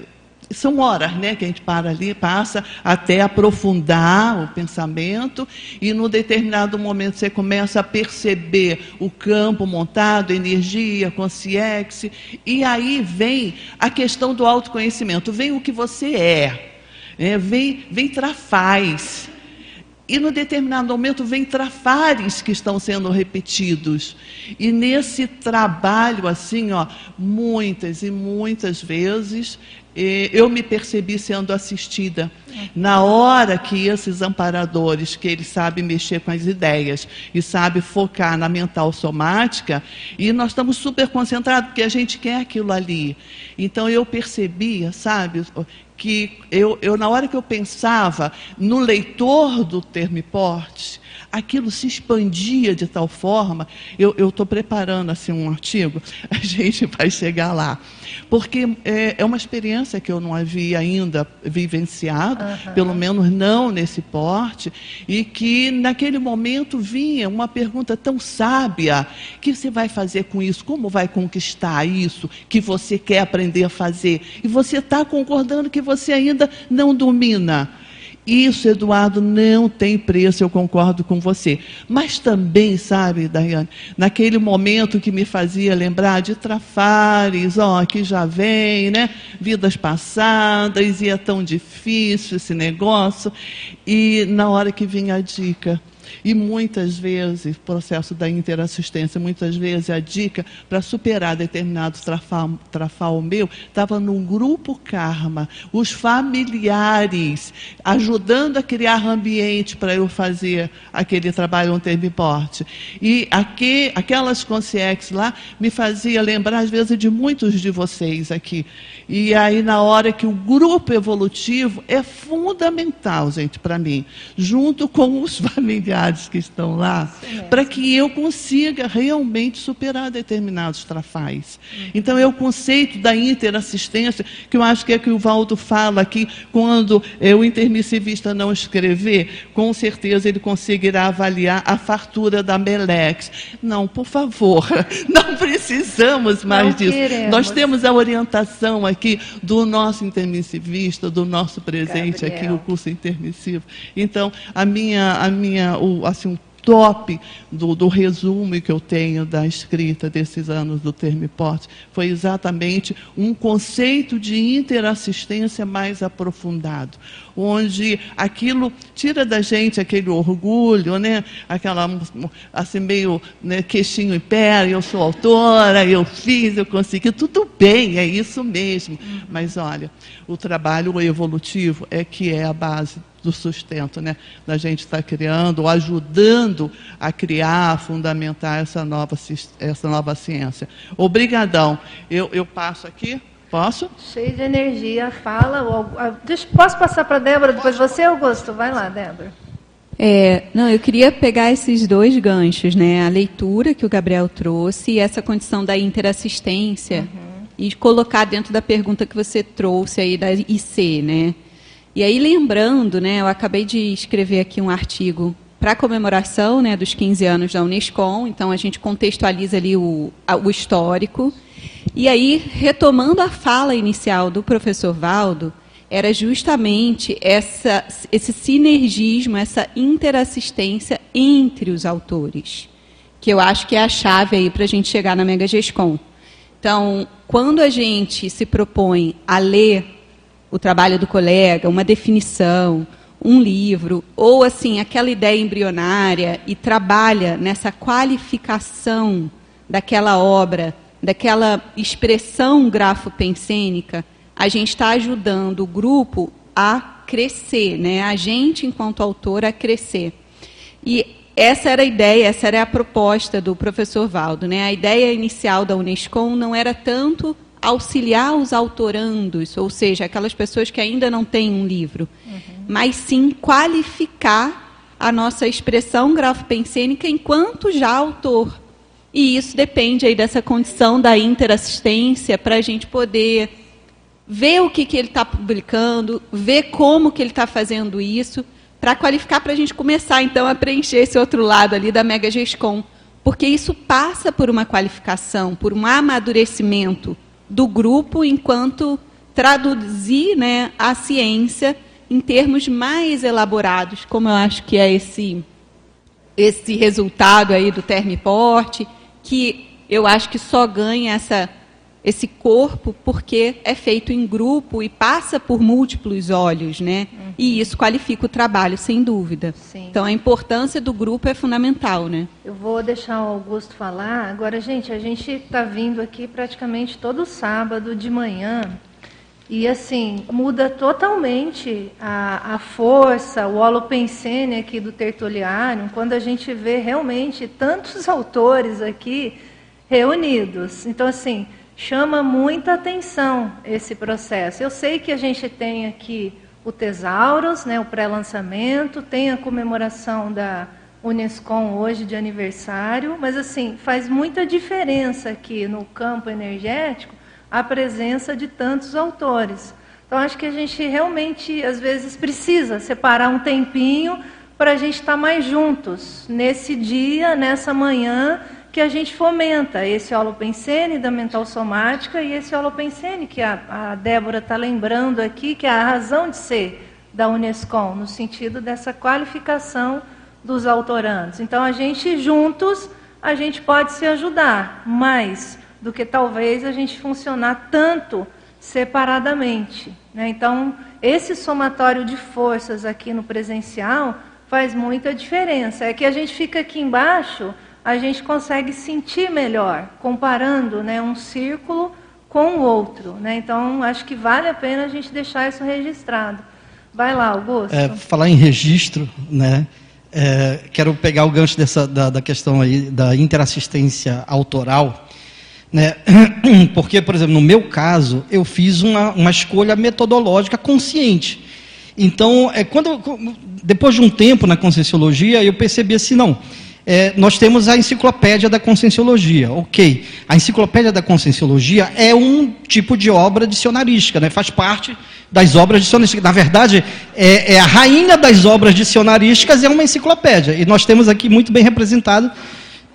são horas né, que a gente para ali, passa até aprofundar o pensamento, e no determinado momento você começa a perceber o campo montado, energia, consciência, e aí vem a questão do autoconhecimento, vem o que você é, é vem, vem trafaz. E no determinado momento vem trafares que estão sendo repetidos. E nesse trabalho, assim, ó, muitas e muitas vezes eu me percebi sendo assistida. Na hora que esses amparadores, que eles sabem mexer com as ideias e sabem focar na mental somática, e nós estamos super concentrados, porque a gente quer aquilo ali. Então eu percebia, sabe, que eu, eu na hora que eu pensava no leitor do Termiporte, aquilo se expandia de tal forma. Eu estou preparando assim um artigo, a gente vai chegar lá. Porque é, é uma experiência que eu não havia ainda vivenciado, uhum. pelo menos não nesse porte, e que naquele momento vinha uma pergunta tão sábia: o que você vai fazer com isso? Como vai conquistar isso que você quer aprender a fazer? E você está concordando que você ainda não domina. Isso, Eduardo, não tem preço, eu concordo com você. Mas também, sabe, Daiane, naquele momento que me fazia lembrar de Trafares, ó, que já vem, né? Vidas passadas, e é tão difícil esse negócio. E na hora que vinha a dica, e muitas vezes, processo da interassistência, muitas vezes a dica para superar determinado trafal, meu estava num grupo karma, os familiares ajudando a criar ambiente para eu fazer aquele trabalho on termiporte. E aqui, aquelas consciências lá me fazia lembrar, às vezes, de muitos de vocês aqui. E aí, na hora que o grupo evolutivo é fundamental, gente, para mim, junto com os familiares que estão lá, para que eu consiga realmente superar determinados trafais. Então, é o conceito da interassistência, que eu acho que é que o Valdo fala aqui, quando é, o intermissivista não escrever, com certeza ele conseguirá avaliar a fartura da Melex. Não, por favor, não precisamos mais não disso. Queremos. Nós temos a orientação aqui do nosso intermissivista, do nosso presente Gabriel. aqui, o curso intermissivo. Então, a minha, a minha, o, assim, um top do, do, resumo que eu tenho da escrita desses anos do Termiporte foi exatamente um conceito de interassistência mais aprofundado, onde aquilo tira da gente aquele orgulho, né? aquela assim meio né, queixinho em pé, eu sou autora, eu fiz, eu consegui, tudo bem, é isso mesmo. Mas olha, o trabalho evolutivo é que é a base do sustento, né? Da gente estar tá criando, ou ajudando a criar, a fundamentar essa nova, essa nova ciência. Obrigadão. Eu, eu passo aqui. Posso? Cheio de energia. Fala. Deixa, posso passar para a Débora, depois você, Augusto? Vai lá, Débora. É, não, eu queria pegar esses dois ganchos, né? A leitura que o Gabriel trouxe e essa condição da interassistência uhum. e colocar dentro da pergunta que você trouxe aí da IC, né? E aí, lembrando, né, eu acabei de escrever aqui um artigo para comemoração né, dos 15 anos da Unescom, então a gente contextualiza ali o, o histórico. E aí, retomando a fala inicial do professor Valdo, era justamente essa, esse sinergismo, essa interassistência entre os autores, que eu acho que é a chave aí para a gente chegar na Mega Gescom. Então, quando a gente se propõe a ler o trabalho do colega, uma definição, um livro, ou assim, aquela ideia embrionária e trabalha nessa qualificação daquela obra, daquela expressão grafopensênica, a gente está ajudando o grupo a crescer, né? a gente, enquanto autor, a crescer. E essa era a ideia, essa era a proposta do professor Valdo. Né? A ideia inicial da Unesco não era tanto auxiliar os autorandos, ou seja, aquelas pessoas que ainda não têm um livro, uhum. mas sim qualificar a nossa expressão grafopensênica enquanto já autor. E isso depende aí dessa condição da interassistência para a gente poder ver o que, que ele está publicando, ver como que ele está fazendo isso, para qualificar para a gente começar então a preencher esse outro lado ali da Mega Gescom. Porque isso passa por uma qualificação, por um amadurecimento do grupo enquanto traduzir né, a ciência em termos mais elaborados, como eu acho que é esse, esse resultado aí do Termiport, que eu acho que só ganha essa, esse corpo porque é feito em grupo e passa por múltiplos olhos, né? Uhum. E isso qualifica o trabalho, sem dúvida. Sim. Então a importância do grupo é fundamental, né? Eu vou deixar o Augusto falar. Agora, gente, a gente está vindo aqui praticamente todo sábado de manhã e assim, muda totalmente a, a força, o holopensene aqui do Tertuliário, quando a gente vê realmente tantos autores aqui reunidos. Então, assim, chama muita atenção esse processo. Eu sei que a gente tem aqui o Tesauros, né, o pré-lançamento, tem a comemoração da Unescom hoje de aniversário, mas assim, faz muita diferença aqui no campo energético a presença de tantos autores. Então, acho que a gente realmente, às vezes, precisa separar um tempinho para a gente estar tá mais juntos nesse dia, nessa manhã, que a gente fomenta esse holopensene da mental somática e esse holopensene que a, a Débora está lembrando aqui, que é a razão de ser da Unescom, no sentido dessa qualificação dos autorandos. Então, a gente juntos, a gente pode se ajudar, mas do que talvez a gente funcionar tanto separadamente. Né? Então, esse somatório de forças aqui no presencial faz muita diferença. É que a gente fica aqui embaixo, a gente consegue sentir melhor, comparando né, um círculo com o outro. Né? Então, acho que vale a pena a gente deixar isso registrado. Vai lá, Augusto. É, falar em registro, né? É, quero pegar o gancho dessa, da, da questão aí da interassistência autoral. Né? Porque, por exemplo, no meu caso, eu fiz uma, uma escolha metodológica consciente. Então, é, quando, depois de um tempo na Conscienciologia, eu percebi assim, não, é, nós temos a enciclopédia da Conscienciologia, ok. A enciclopédia da Conscienciologia é um tipo de obra dicionarística, né? faz parte das obras dicionarísticas. Na verdade, é, é a rainha das obras dicionarísticas é uma enciclopédia, e nós temos aqui muito bem representado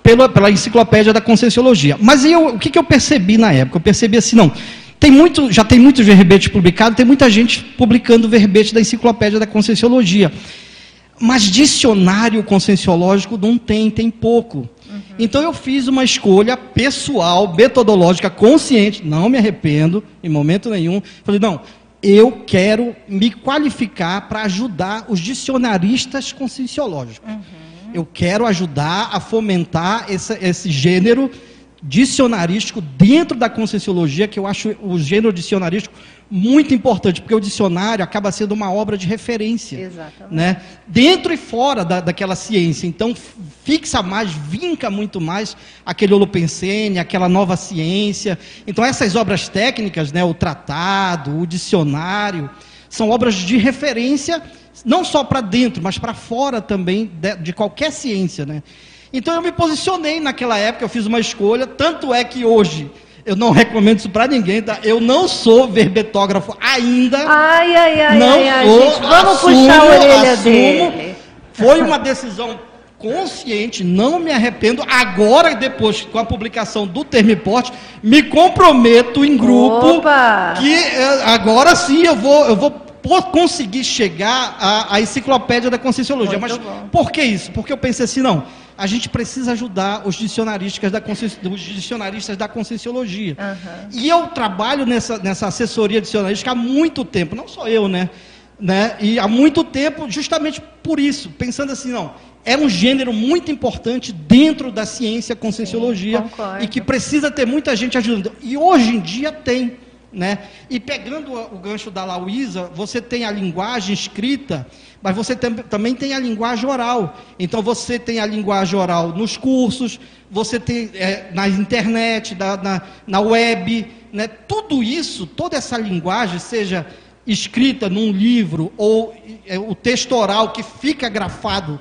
pela, pela enciclopédia da Conscienciologia. Mas eu, o que, que eu percebi na época? Eu percebi assim, não, tem muito, já tem muitos verbetes publicados, tem muita gente publicando verbete da enciclopédia da Conscienciologia. Mas dicionário conscienciológico não tem, tem pouco. Uhum. Então eu fiz uma escolha pessoal, metodológica, consciente, não me arrependo em momento nenhum. Falei, não, eu quero me qualificar para ajudar os dicionaristas conscienciológicos. Uhum eu quero ajudar a fomentar esse, esse gênero dicionarístico dentro da conscienciologia, que eu acho o gênero dicionarístico muito importante, porque o dicionário acaba sendo uma obra de referência. Exatamente. Né? Dentro e fora da, daquela ciência. Então, fixa mais, vinca muito mais aquele holopensene, aquela nova ciência. Então, essas obras técnicas, né, o tratado, o dicionário, são obras de referência não só para dentro, mas para fora também de, de, qualquer ciência, né? Então eu me posicionei naquela época, eu fiz uma escolha, tanto é que hoje eu não recomendo isso para ninguém, tá? Eu não sou verbetógrafo ainda. Ai, ai, ai, não ai, sou, gente, vamos assumo, puxar a orelha assumo, dele. Foi uma decisão consciente, não me arrependo. Agora, depois, com a publicação do Termiporte, me comprometo em grupo Opa. que eh, agora sim eu vou, eu vou conseguir chegar à, à enciclopédia da Conscienciologia. Mas bom. por que isso? Porque eu pensei assim, não, a gente precisa ajudar os dicionaristas da, os dicionaristas da Conscienciologia. Uhum. E eu trabalho nessa, nessa assessoria dicionarística há muito tempo, não só eu, né? né? E há muito tempo, justamente por isso, pensando assim, não, é um gênero muito importante dentro da ciência conscienciologia Sim, e que precisa ter muita gente ajudando. E hoje em dia tem. Né? E pegando o gancho da Lauísa, você tem a linguagem escrita, mas você tem, também tem a linguagem oral. Então você tem a linguagem oral nos cursos, você tem é, na internet, na, na, na web, né? tudo isso, toda essa linguagem, seja escrita num livro ou é, o texto oral que fica grafado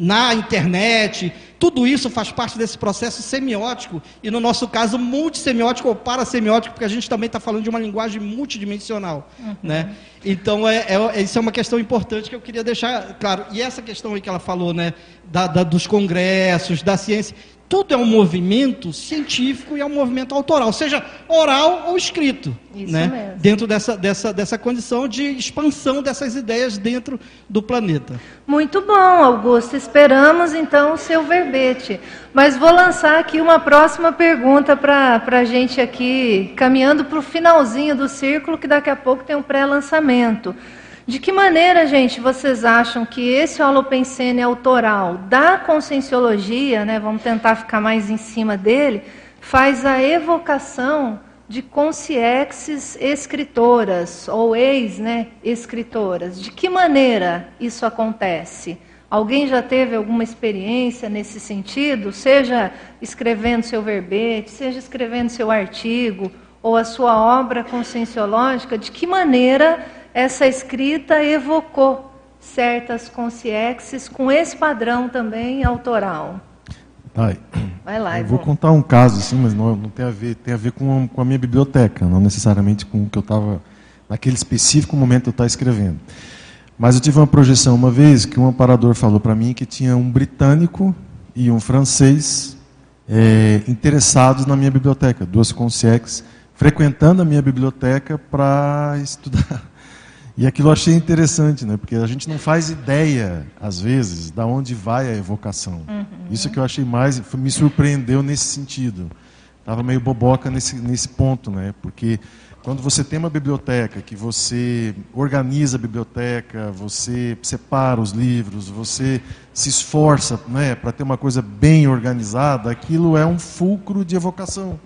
na internet, tudo isso faz parte desse processo semiótico, e no nosso caso, multissemiótico ou parasemiótico, porque a gente também está falando de uma linguagem multidimensional. Uhum. Né? Então, é, é, isso é uma questão importante que eu queria deixar claro. E essa questão aí que ela falou, né, da, da, dos congressos, da ciência, tudo é um movimento científico e é um movimento autoral, seja oral ou escrito. Isso né? mesmo. Dentro dessa, dessa, dessa condição de expansão dessas ideias dentro do planeta. Muito bom, Augusto. Esperamos então o seu verbete. Mas vou lançar aqui uma próxima pergunta para a gente aqui, caminhando para o finalzinho do círculo, que daqui a pouco tem um pré-lançamento. De que maneira, gente, vocês acham que esse holopensene autoral da conscienciologia, né, vamos tentar ficar mais em cima dele, faz a evocação de consciexes escritoras ou ex-escritoras? Né, de que maneira isso acontece? Alguém já teve alguma experiência nesse sentido? Seja escrevendo seu verbete, seja escrevendo seu artigo ou a sua obra conscienciológica, de que maneira essa escrita evocou certas consciências com esse padrão também autoral. Ai, Vai lá, eu vou contar um caso, assim, mas não, não tem a ver, tem a ver com, com a minha biblioteca, não necessariamente com o que eu estava, naquele específico momento eu estava escrevendo. Mas eu tive uma projeção uma vez que um amparador falou para mim que tinha um britânico e um francês é, interessados na minha biblioteca, duas consciências, frequentando a minha biblioteca para estudar e aquilo eu achei interessante, né? Porque a gente não faz ideia, às vezes, da onde vai a evocação. Uhum. Isso que eu achei mais, me surpreendeu nesse sentido. Estava meio boboca nesse, nesse ponto, né? Porque quando você tem uma biblioteca, que você organiza a biblioteca, você separa os livros, você se esforça né, para ter uma coisa bem organizada, aquilo é um fulcro de evocação.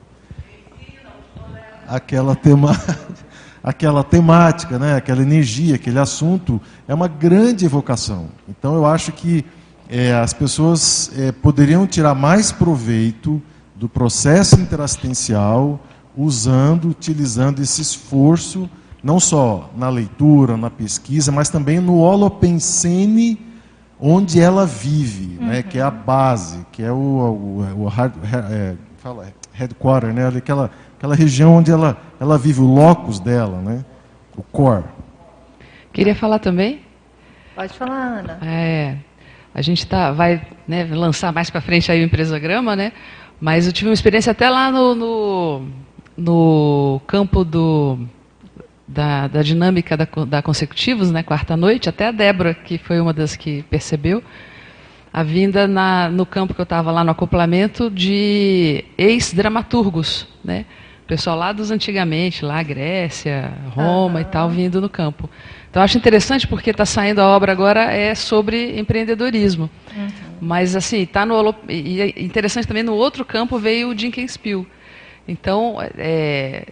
Aquela temática aquela temática, né, aquela energia, aquele assunto, é uma grande evocação. Então eu acho que é, as pessoas é, poderiam tirar mais proveito do processo interassistencial usando, utilizando esse esforço, não só na leitura, na pesquisa, mas também no holopensene onde ela vive, uhum. né, que é a base, que é o, o, o hard, é, fala, headquarter, né, aquela aquela região onde ela, ela vive, o locus dela, né? o core. Queria falar também? Pode falar, Ana. É, a gente tá, vai né, lançar mais para frente aí o Empresograma, né? mas eu tive uma experiência até lá no, no, no campo do, da, da dinâmica da, da Consecutivos, né, quarta noite, até a Débora, que foi uma das que percebeu, a vinda na, no campo que eu estava lá no acoplamento de ex-dramaturgos, né? Pessoal lá dos antigamente, lá Grécia, Roma e tal, vindo no campo. Então acho interessante porque está saindo a obra agora é sobre empreendedorismo. Uhum. Mas assim, está no e é interessante também no outro campo veio o Jenkins. Então é,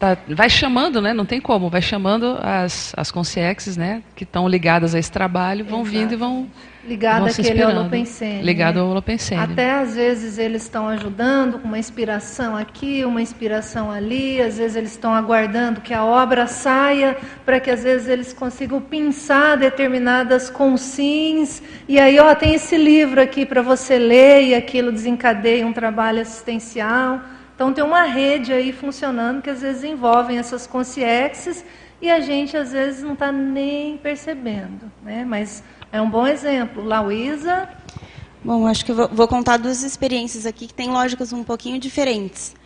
tá, vai chamando, né? Não tem como, vai chamando as as consciências, né? Que estão ligadas a esse trabalho, vão Exato. vindo e vão ligado àquele holopensene. Ligado ao holopensene. Até às vezes eles estão ajudando com uma inspiração aqui, uma inspiração ali, às vezes eles estão aguardando que a obra saia para que às vezes eles consigam pensar determinadas consins e aí ó, tem esse livro aqui para você ler e aquilo desencadeia um trabalho assistencial. Então tem uma rede aí funcionando que às vezes envolvem essas consciências e a gente às vezes não está nem percebendo, né? Mas é um bom exemplo. Lauísa? Bom, acho que vou contar duas experiências aqui que têm lógicas um pouquinho diferentes.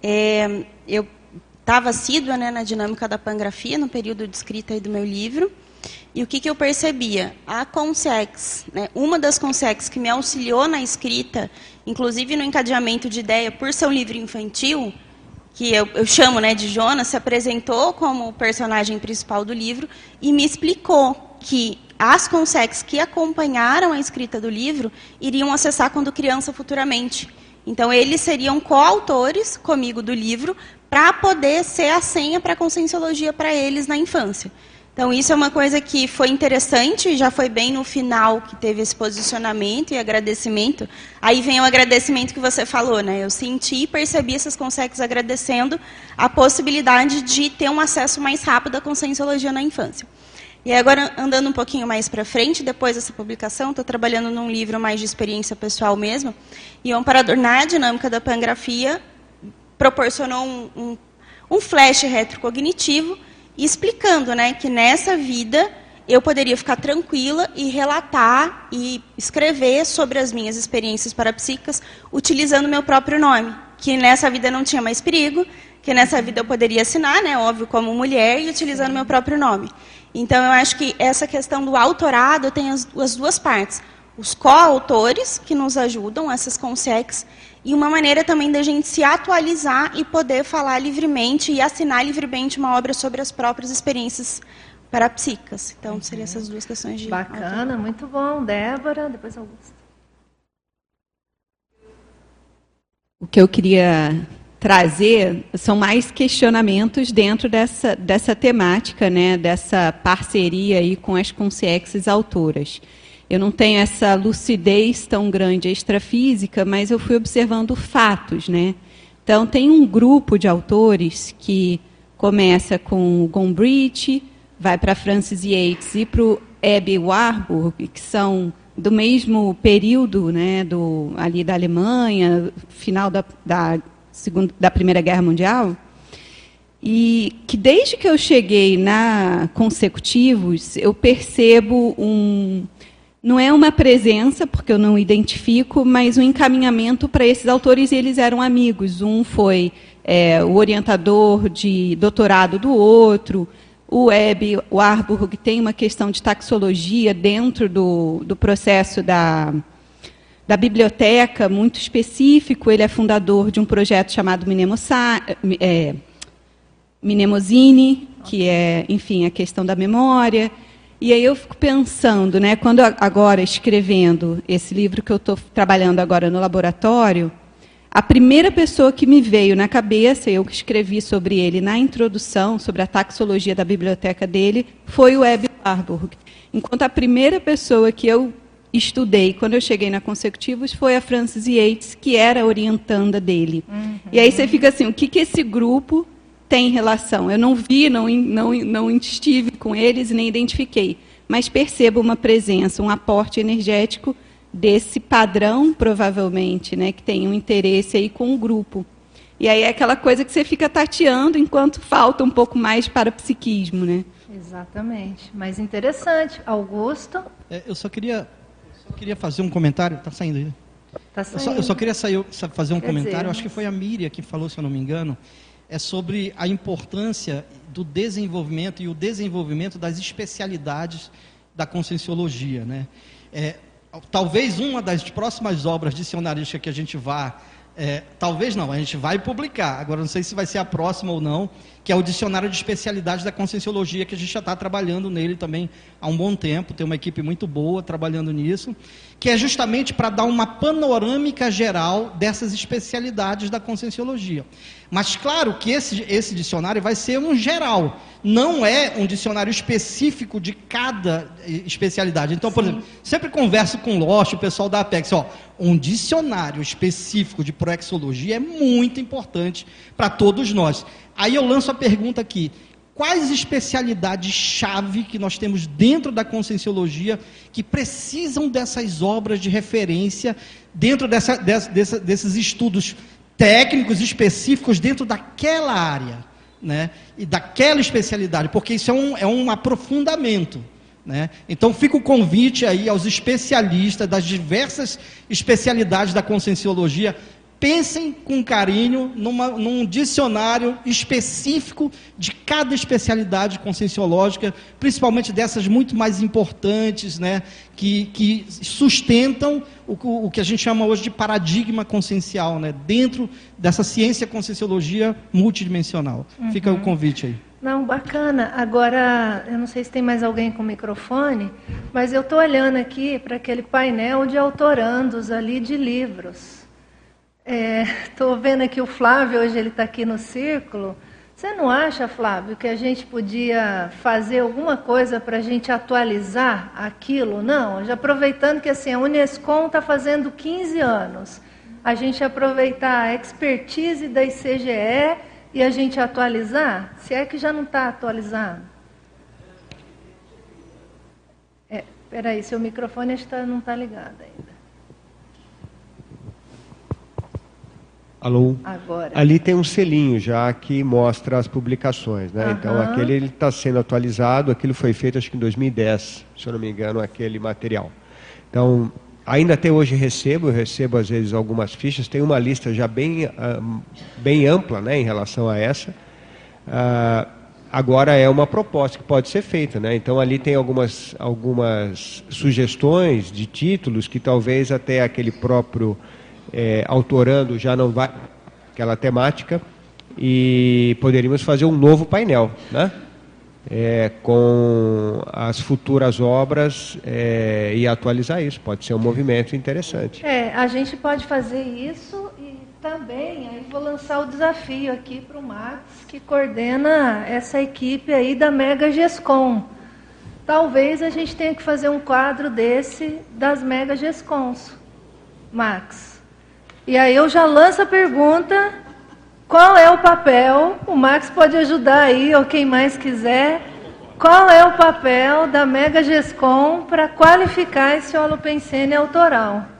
É, eu estava assídua né, na dinâmica da pangrafia, no período de escrita do meu livro, e o que, que eu percebia? A Consex, né, uma das Consex que me auxiliou na escrita, inclusive no encadeamento de ideia por ser um livro infantil, que eu, eu chamo né, de Jonas, se apresentou como personagem principal do livro e me explicou que as consex que acompanharam a escrita do livro iriam acessar quando criança futuramente. Então, eles seriam coautores comigo do livro para poder ser a senha para a conscienciologia para eles na infância. Então, isso é uma coisa que foi interessante, já foi bem no final que teve esse posicionamento e agradecimento. Aí vem o agradecimento que você falou, né? Eu senti e percebi essas consegues agradecendo a possibilidade de ter um acesso mais rápido à conscienciologia na infância. E agora, andando um pouquinho mais para frente, depois dessa publicação, estou trabalhando num livro mais de experiência pessoal mesmo, e o Amparador na Dinâmica da Pangrafia proporcionou um, um, um flash retrocognitivo, explicando né, que nessa vida eu poderia ficar tranquila e relatar e escrever sobre as minhas experiências parapsíquicas utilizando meu próprio nome, que nessa vida não tinha mais perigo, que nessa vida eu poderia assinar, né, óbvio, como mulher e utilizando meu próprio nome. Então eu acho que essa questão do autorado tem as, as duas partes. Os coautores que nos ajudam, essas consex, e uma maneira também da gente se atualizar e poder falar livremente e assinar livremente uma obra sobre as próprias experiências parapsíquicas. Então, seriam essas duas questões de. Bacana, muito bom. Débora, depois Augusto. O que eu queria trazer são mais questionamentos dentro dessa, dessa temática, né, dessa parceria aí com as consciências autoras. Eu não tenho essa lucidez tão grande extrafísica, mas eu fui observando fatos, né? Então tem um grupo de autores que começa com o Gombrich, vai para Francis Yates e para o Warburg, que são do mesmo período, né, do ali da Alemanha, final da, da segunda, da Primeira Guerra Mundial, e que desde que eu cheguei na consecutivos, eu percebo um não é uma presença, porque eu não identifico, mas um encaminhamento para esses autores e eles eram amigos. Um foi é, o orientador de doutorado do outro, o Web, o Arburg tem uma questão de taxologia dentro do, do processo da, da biblioteca muito específico. Ele é fundador de um projeto chamado Minemosa, é, Minemosine, que é, enfim, a questão da memória. E aí eu fico pensando, né, quando agora escrevendo esse livro que eu estou trabalhando agora no laboratório, a primeira pessoa que me veio na cabeça, eu que escrevi sobre ele na introdução, sobre a taxologia da biblioteca dele, foi o Webb Warburg. Enquanto a primeira pessoa que eu estudei quando eu cheguei na Consecutivos foi a Frances Yates, que era orientanda dele. Uhum. E aí você fica assim, o que, que esse grupo tem relação? Eu não vi, não, não, não estive com eles e nem identifiquei, mas percebo uma presença, um aporte energético desse padrão, provavelmente, né, que tem um interesse aí com o grupo. E aí é aquela coisa que você fica tateando enquanto falta um pouco mais para o psiquismo, né? Exatamente. Mas interessante. Augusto? É, eu só queria, só queria fazer um comentário. Está saindo aí? Tá saindo. Eu, só, eu só queria sair, fazer um Quer comentário. Dizer, acho que foi a Miriam que falou, se eu não me engano. É sobre a importância do desenvolvimento e o desenvolvimento das especialidades da conscienciologia, né? É, talvez uma das próximas obras dicionarísticas que a gente vá, é, talvez não, a gente vai publicar, agora não sei se vai ser a próxima ou não, que é o Dicionário de Especialidades da Conscienciologia, que a gente já está trabalhando nele também há um bom tempo, tem uma equipe muito boa trabalhando nisso, que é justamente para dar uma panorâmica geral dessas especialidades da Conscienciologia. Mas claro que esse, esse dicionário vai ser um geral, não é um dicionário específico de cada especialidade. Então, por Sim. exemplo, sempre converso com o Lost, o pessoal da Apex, ó, um dicionário específico de proexologia é muito importante para todos nós. Aí eu lanço a pergunta aqui: quais especialidades-chave que nós temos dentro da conscienciologia que precisam dessas obras de referência dentro dessa, dessa, desses estudos técnicos específicos dentro daquela área, né? E daquela especialidade, porque isso é um, é um aprofundamento. Né? Então fica o convite aí aos especialistas das diversas especialidades da conscienciologia pensem com carinho numa, num dicionário específico de cada especialidade conscienciológica, principalmente dessas muito mais importantes, né, que, que sustentam o, o que a gente chama hoje de paradigma consciencial, né, dentro dessa ciência conscienciologia multidimensional. Uhum. Fica o convite aí. Não, bacana. Agora, eu não sei se tem mais alguém com microfone, mas eu estou olhando aqui para aquele painel de autorandos ali de livros. Estou é, vendo aqui o Flávio, hoje ele está aqui no círculo. Você não acha, Flávio, que a gente podia fazer alguma coisa para a gente atualizar aquilo? Não, já aproveitando que assim, a Unescom está fazendo 15 anos. A gente aproveitar a expertise da ICGE e a gente atualizar? Se é que já não está atualizado. É, peraí, seu microfone está, não está ligado ainda. Alô? Agora. Ali tem um selinho já que mostra as publicações, né? Uhum. Então aquele está sendo atualizado, aquilo foi feito acho que em 2010, se eu não me engano, aquele material. Então, ainda até hoje recebo, eu recebo às vezes algumas fichas, tem uma lista já bem, uh, bem ampla né, em relação a essa. Uh, agora é uma proposta que pode ser feita, né? Então ali tem algumas, algumas sugestões de títulos que talvez até aquele próprio é, autorando já não vai aquela temática e poderíamos fazer um novo painel, né? É, com as futuras obras é, e atualizar isso. Pode ser um movimento interessante. É, a gente pode fazer isso e também aí vou lançar o desafio aqui para o Max, que coordena essa equipe aí da Mega Gescom. Talvez a gente tenha que fazer um quadro desse das Mega Gescons, Max. E aí eu já lanço a pergunta: qual é o papel? O Max pode ajudar aí, ou quem mais quiser. Qual é o papel da Mega Gescom para qualificar esse holopensene autoral?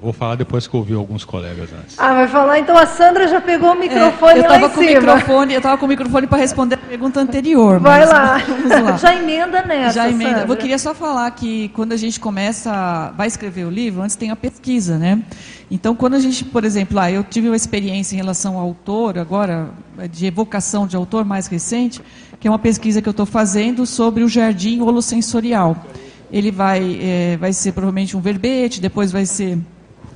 Vou falar depois que eu ouvi alguns colegas antes. Ah, vai falar? Então a Sandra já pegou o é, microfone é, eu lá em com cima. Microfone, eu estava com o microfone para responder a pergunta anterior. Vai lá. lá. Já emenda nessa, Já emenda. Sandra. Eu queria só falar que quando a gente começa, vai escrever o livro, antes tem a pesquisa, né? Então, quando a gente, por exemplo, lá, eu tive uma experiência em relação ao autor, agora, de evocação de autor mais recente, que é uma pesquisa que eu estou fazendo sobre o jardim holossensorial. Ele vai, é, vai ser provavelmente um verbete, depois vai ser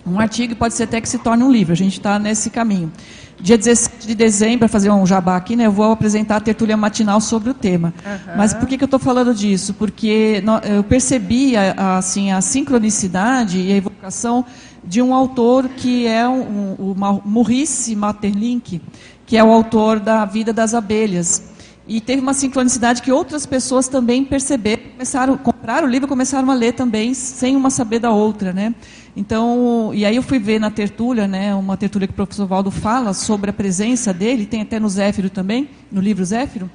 um artigo e pode ser até que se torne um livro. A gente está nesse caminho. Dia 17 de dezembro, para fazer um jabá aqui, né, eu vou apresentar a tertúlia matinal sobre o tema. Uhum. Mas por que, que eu estou falando disso? Porque eu percebi a, assim, a sincronicidade e a evocação de um autor que é um, um, o Maurice Maeterlinck, que é o autor da Vida das Abelhas. E teve uma sincronicidade que outras pessoas também perceberam, começaram, compraram o livro e começaram a ler também, sem uma saber da outra, né? Então, e aí eu fui ver na tertúlia, né, uma tertúlia que o professor Valdo fala sobre a presença dele, tem até no Zéfiro também, no livro Zéfiro,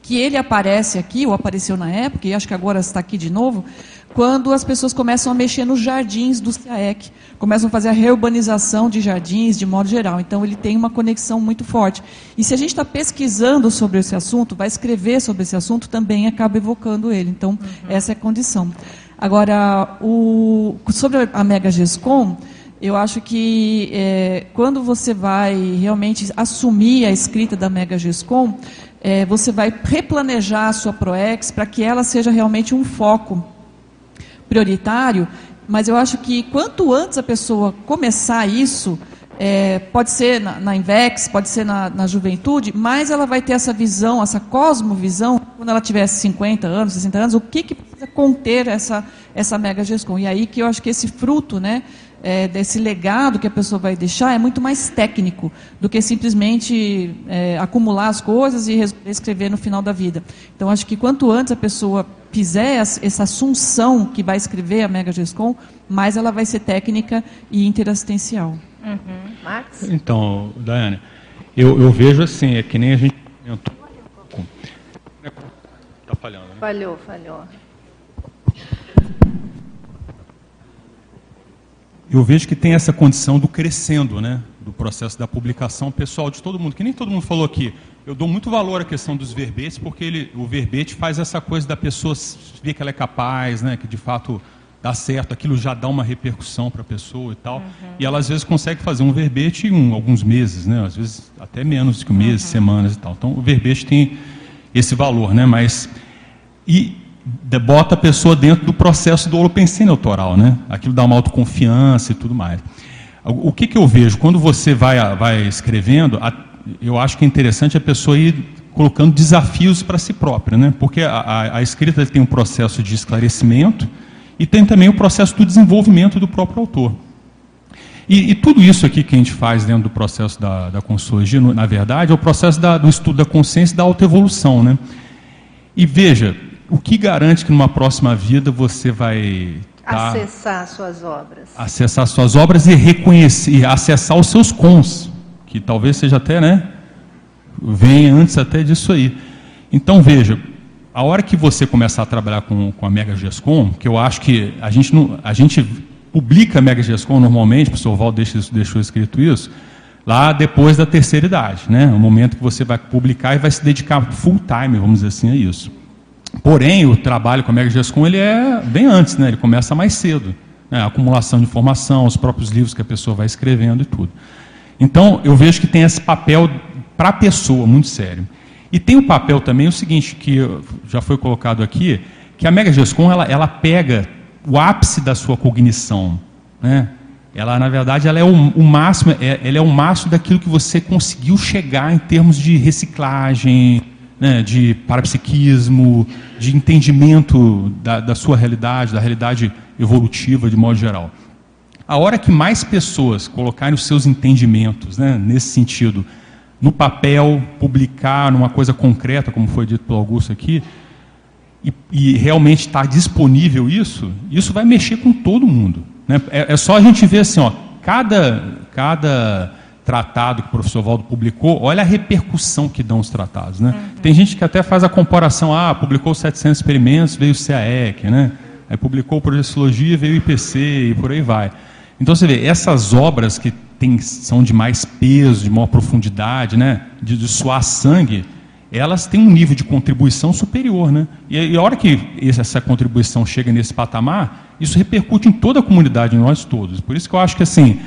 que ele aparece aqui, ou apareceu na época, e acho que agora está aqui de novo, quando as pessoas começam a mexer nos jardins do CIAEC, começam a fazer a reurbanização de jardins de modo geral. Então ele tem uma conexão muito forte. E se a gente está pesquisando sobre esse assunto, vai escrever sobre esse assunto, também acaba evocando ele. Então, uhum. essa é a condição. Agora, o, sobre a Mega Gescom, eu acho que é, quando você vai realmente assumir a escrita da Mega Gescom, é, você vai replanejar a sua ProEx para que ela seja realmente um foco prioritário, mas eu acho que quanto antes a pessoa começar isso, é, pode ser na, na, Invex, pode ser na, na, juventude, mas ela vai ter essa visão, essa cosmovisão, quando ela tiver 50 anos, 60 anos, o que, que conter essa, essa mega gestão. E aí que eu acho que esse fruto, né, é, desse legado que a pessoa vai deixar é muito mais técnico do que simplesmente é, acumular as coisas e escrever no final da vida. Então, acho que quanto antes a pessoa fizer essa assunção que vai escrever a Mega Gescom, mais ela vai ser técnica e interassistencial. Uhum. Max? Então, Daiane, eu, eu, vejo assim, é que nem a gente comentou. Está falhando, né? Falhou, falhou. Eu vejo que tem essa condição do crescendo, né? Do processo da publicação pessoal de todo mundo, que nem todo mundo falou aqui. Eu dou muito valor à questão dos verbetes, porque ele, o verbete faz essa coisa da pessoa ver que ela é capaz, né? Que de fato dá certo, aquilo já dá uma repercussão para a pessoa e tal. Uhum. E ela às vezes consegue fazer um verbete em um, alguns meses, né? às vezes até menos que um mês, uhum. semanas e tal. Então o verbete tem esse valor, né? Mas e bota a pessoa dentro do processo do holopensene autoral, né? Aquilo dá uma autoconfiança e tudo mais. O que, que eu vejo quando você vai, vai escrevendo? Eu acho que é interessante a pessoa ir colocando desafios para si própria, né? Porque a, a, a escrita tem um processo de esclarecimento e tem também o processo do desenvolvimento do próprio autor. E, e, tudo isso aqui que a gente faz dentro do processo da, da consciologia, na verdade, é o processo da, do estudo da consciência e da autoevolução. Né? E veja, o que garante que numa próxima vida você vai tá, acessar suas obras? Acessar suas obras e reconhecer, acessar os seus cons, que talvez seja até, né? Venha antes até disso aí. Então veja, a hora que você começar a trabalhar com, com a Mega Gescom, que eu acho que a gente, não, a gente publica a Mega Gescom normalmente, o professor Val deixou, deixou escrito isso, lá depois da terceira idade, né? O momento que você vai publicar e vai se dedicar full time, vamos dizer assim, a isso. Porém, o trabalho com a Mega Gescom ele é bem antes, né? Ele começa mais cedo, né? a acumulação de informação, os próprios livros que a pessoa vai escrevendo e tudo. Então, eu vejo que tem esse papel para a pessoa muito sério. E tem o papel também o seguinte, que já foi colocado aqui, que a Mega Gescom ela, ela pega o ápice da sua cognição, né? Ela, na verdade, ela é o, o máximo, é, ela é o máximo daquilo que você conseguiu chegar em termos de reciclagem, né, de parapsiquismo, de entendimento da, da sua realidade, da realidade evolutiva de modo geral. A hora que mais pessoas colocarem os seus entendimentos né, nesse sentido no papel, publicar numa coisa concreta, como foi dito pelo Augusto aqui, e, e realmente está disponível isso, isso vai mexer com todo mundo. Né? É, é, só a gente ver assim, ó, cada, cada tratado que o professor Valdo publicou, olha a repercussão que dão os tratados. Né? Uhum. Tem gente que até faz a comparação, ah, publicou 700 experimentos, veio o CAEC, né? aí publicou o Projeciologia, veio o IPC e por aí vai. Então você vê, essas obras que tem, são de mais peso, de maior profundidade, né? de, de suar sangue, elas têm um nível de contribuição superior. Né? E, e a hora que essa contribuição chega nesse patamar, isso repercute em toda a comunidade, em nós todos. Por isso que eu acho que assim,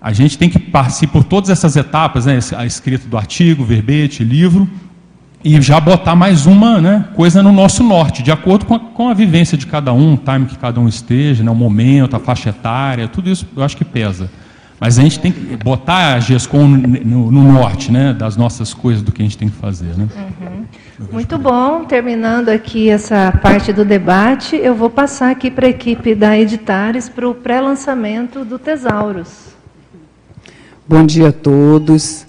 a gente tem que passar por todas essas etapas, né? a escrita do artigo, verbete, livro, e já botar mais uma né, coisa no nosso norte, de acordo com a, com a vivência de cada um, o time que cada um esteja, né, o momento, a faixa etária, tudo isso eu acho que pesa. Mas a gente tem que botar a GESCOM no, no, norte, né, das nossas coisas, do que a gente tem que fazer. Né? Uhum. Muito bom. Terminando aqui essa parte do debate, eu vou passar aqui para a equipe da Editares para o pré-lançamento do Tesauros. Bom dia a todos.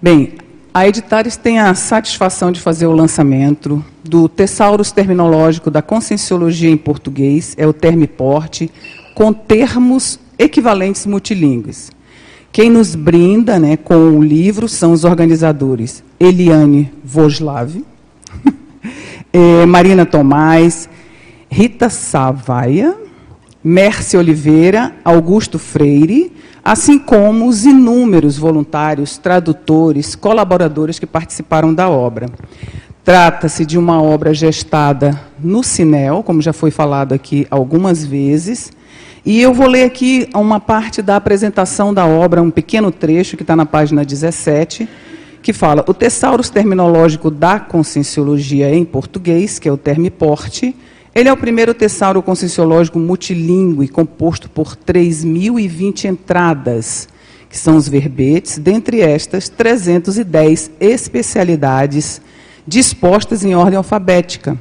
Bem, a Editares tem a satisfação de fazer o lançamento do Tesauros Terminológico da Conscienciologia em Português, é o Termiporte, com termos equivalentes multilingües. Quem nos brinda né, com o livro são os organizadores Eliane Voslav, eh, Marina Tomás, Rita Savaia, Mércia Oliveira, Augusto Freire, assim como os inúmeros voluntários, tradutores, colaboradores que participaram da obra. Trata-se de uma obra gestada no Cinel, como já foi falado aqui algumas vezes, e eu vou ler aqui uma parte da apresentação da obra, um pequeno trecho que está na página 17, que fala: o Tesauros terminológico da conscienciologia em português, que é o Termiporte, ele é o primeiro tessauro conscienciológico multilingüe, composto por 3.020 entradas, que são os verbetes, dentre estas 310 especialidades dispostas em ordem alfabética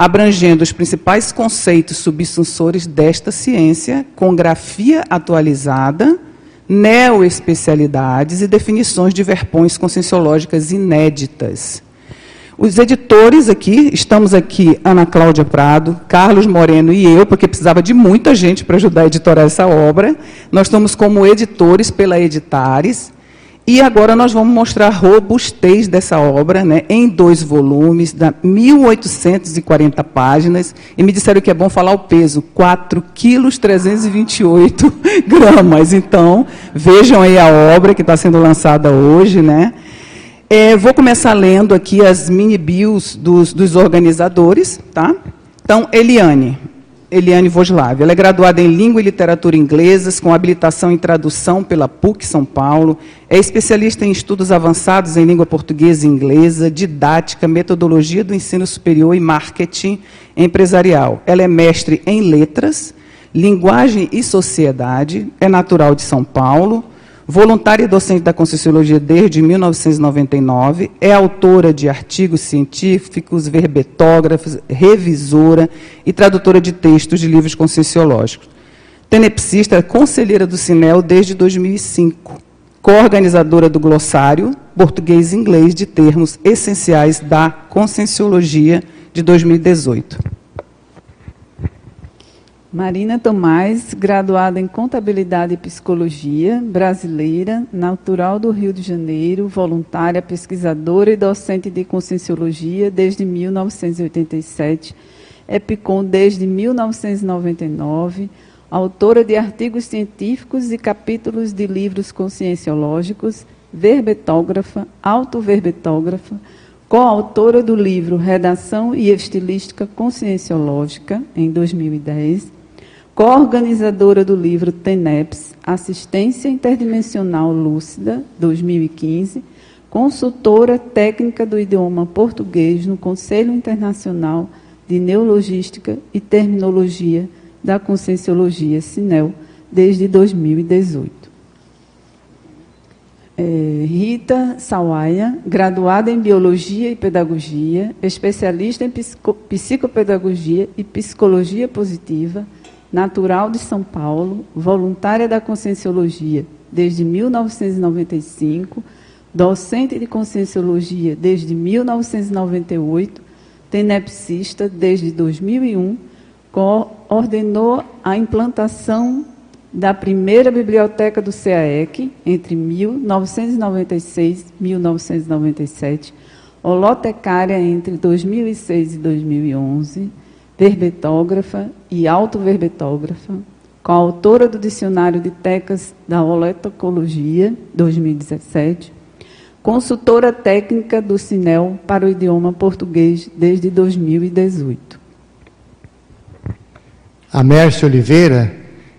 abrangendo os principais conceitos subsunsores desta ciência, com grafia atualizada, neoespecialidades e definições de verpões conscienciológicas inéditas. Os editores aqui, estamos aqui, Ana Cláudia Prado, Carlos Moreno e eu, porque precisava de muita gente para ajudar a editorar essa obra. Nós estamos como editores pela Editares. E agora nós vamos mostrar a robustez dessa obra, né, em dois volumes, da 1.840 páginas, e me disseram que é bom falar o peso, 4 quilos 328 gramas. Então, vejam aí a obra que está sendo lançada hoje, né? É, vou começar lendo aqui as mini bios dos, dos organizadores, tá? Então, Eliane, Eliane Voslav. Ela é graduada em Língua e Literatura Inglesas, com habilitação em tradução pela PUC São Paulo. É especialista em estudos avançados em língua portuguesa e inglesa, didática, metodologia do ensino superior e marketing empresarial. Ela é mestre em letras, linguagem e sociedade, é natural de São Paulo, voluntária e docente da Conscienciologia desde 1999, é autora de artigos científicos, verbetógrafos, revisora e tradutora de textos de livros conscienciológicos. Tenepsista, conselheira do Cinel desde 2005, coorganizadora do glossário português e inglês de termos essenciais da Conscienciologia de 2018. Marina Tomás, graduada em Contabilidade e Psicologia, brasileira, natural do Rio de Janeiro, voluntária, pesquisadora e docente de Conscienciologia desde 1987, EPICOM desde 1999, autora de artigos científicos e capítulos de livros conscienciológicos, verbetógrafa, autoverbetógrafa, coautora do livro Redação e Estilística Conscienciológica, em 2010, coorganizadora do livro TENEPS, Assistência Interdimensional Lúcida, 2015, consultora técnica do idioma português no Conselho Internacional de Neologística e Terminologia da Conscienciologia Sinel, desde 2018. É, Rita Sawaia, graduada em Biologia e Pedagogia, especialista em Psicopedagogia e Psicologia Positiva, natural de São Paulo, voluntária da Conscienciologia desde 1995, docente de Conscienciologia desde 1998, tenepsista desde 2001, coordenou a implantação da primeira biblioteca do CAEC entre 1996 e 1997, holotecária entre 2006 e 2011, verbetógrafa e autoverbetógrafa, coautora do Dicionário de Tecas da Oletocologia, 2017, consultora técnica do Cinel para o idioma português desde 2018. A Mércia Oliveira,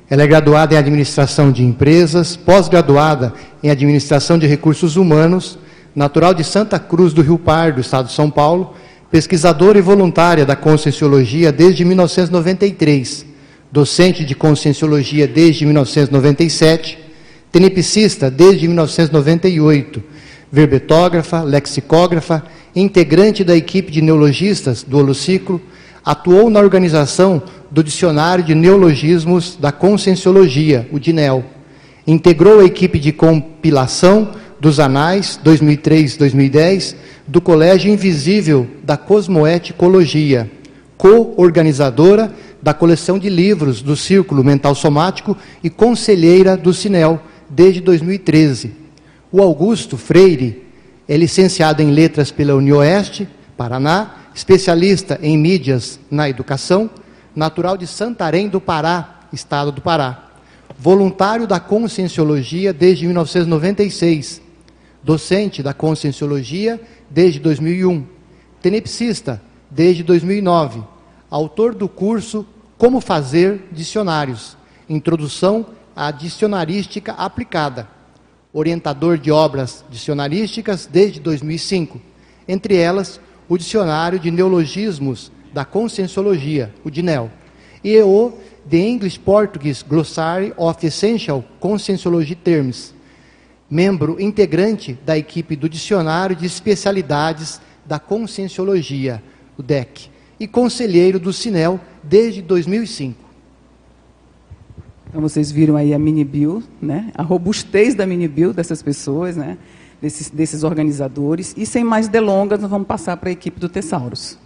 ela é graduada em Administração de Empresas, pós-graduada em Administração de Recursos Humanos, natural de Santa Cruz do Rio Pardo, Estado de São Paulo, pesquisadora e voluntária da Conscienciologia desde 1993, docente de Conscienciologia desde 1997, tenepsista desde 1998, verbetógrafa, lexicógrafa, integrante da equipe de neologistas do Holociclo, atuou na organização do Dicionário de Neologismos da Conscienciologia, o DINEL. Integrou a equipe de compilação dos Anais 2003-2010 do Colégio Invisível da Cosmoeticologia, co-organizadora da coleção de livros do Círculo Mental Somático e conselheira do Cinel desde 2013. O Augusto Freire é licenciado em Letras pela Unioeste, Paraná, especialista em mídias na educação, natural de Santarém do Pará, estado do Pará. Voluntário da Conscienciologia desde 1996. Docente da Conscienciologia desde 2001, tenepsista desde 2009, autor do curso Como Fazer Dicionários, Introdução à Dicionarística Aplicada, orientador de obras dicionarísticas desde 2005, entre elas o Dicionário de Neologismos da Conscienciologia, o DINEL, e o The English Portuguese Glossary of Essential Conscienciology Terms, membro integrante da equipe do Dicionário de Especialidades da Conscienciologia, o DEC, e conselheiro do Sinel desde 2005. Então vocês viram aí a mini bio, né? A robustez da mini bio dessas pessoas, né? Desses, desses organizadores. E sem mais delongas, nós vamos passar para a equipe do Tessauros.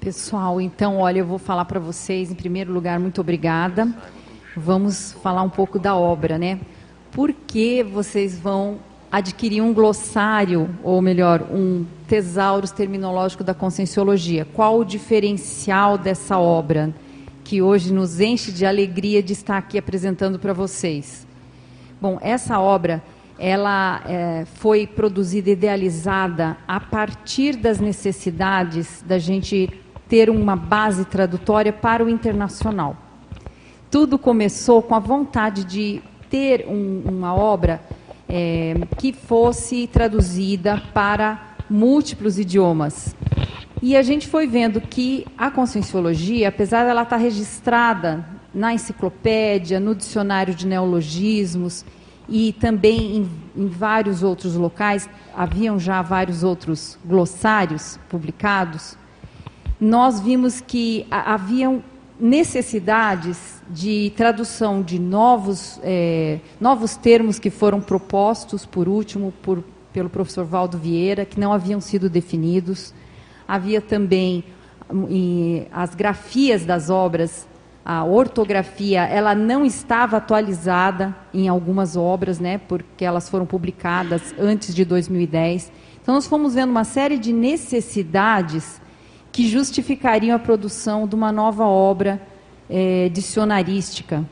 Pessoal, então, olha, eu vou falar para vocês, em primeiro lugar, muito obrigada vamos falar um pouco da obra, né? Por que vocês vão adquirir um glossário, ou melhor, um tesaurus terminológico da conscienciologia? Qual o diferencial dessa obra que hoje nos enche de alegria de estar aqui apresentando para vocês? Bom, essa obra ela é, foi produzida, idealizada a partir das necessidades da gente ter uma base tradutória para o internacional tudo começou com a vontade de ter um, uma obra é, que fosse traduzida para múltiplos idiomas. E a gente foi vendo que a conscienciologia, apesar dela estar registrada na enciclopédia, no dicionário de neologismos e também em, em vários outros locais, haviam já vários outros glossários publicados, nós vimos que haviam necessidades de tradução de novos, é, novos termos que foram propostos, por último, por, pelo professor Valdo Vieira, que não haviam sido definidos. Havia também em, as grafias das obras, a ortografia, ela não estava atualizada em algumas obras, né, porque elas foram publicadas antes de 2010. Então, nós fomos vendo uma série de necessidades que justificariam a produção de uma nova obra é, dicionarística.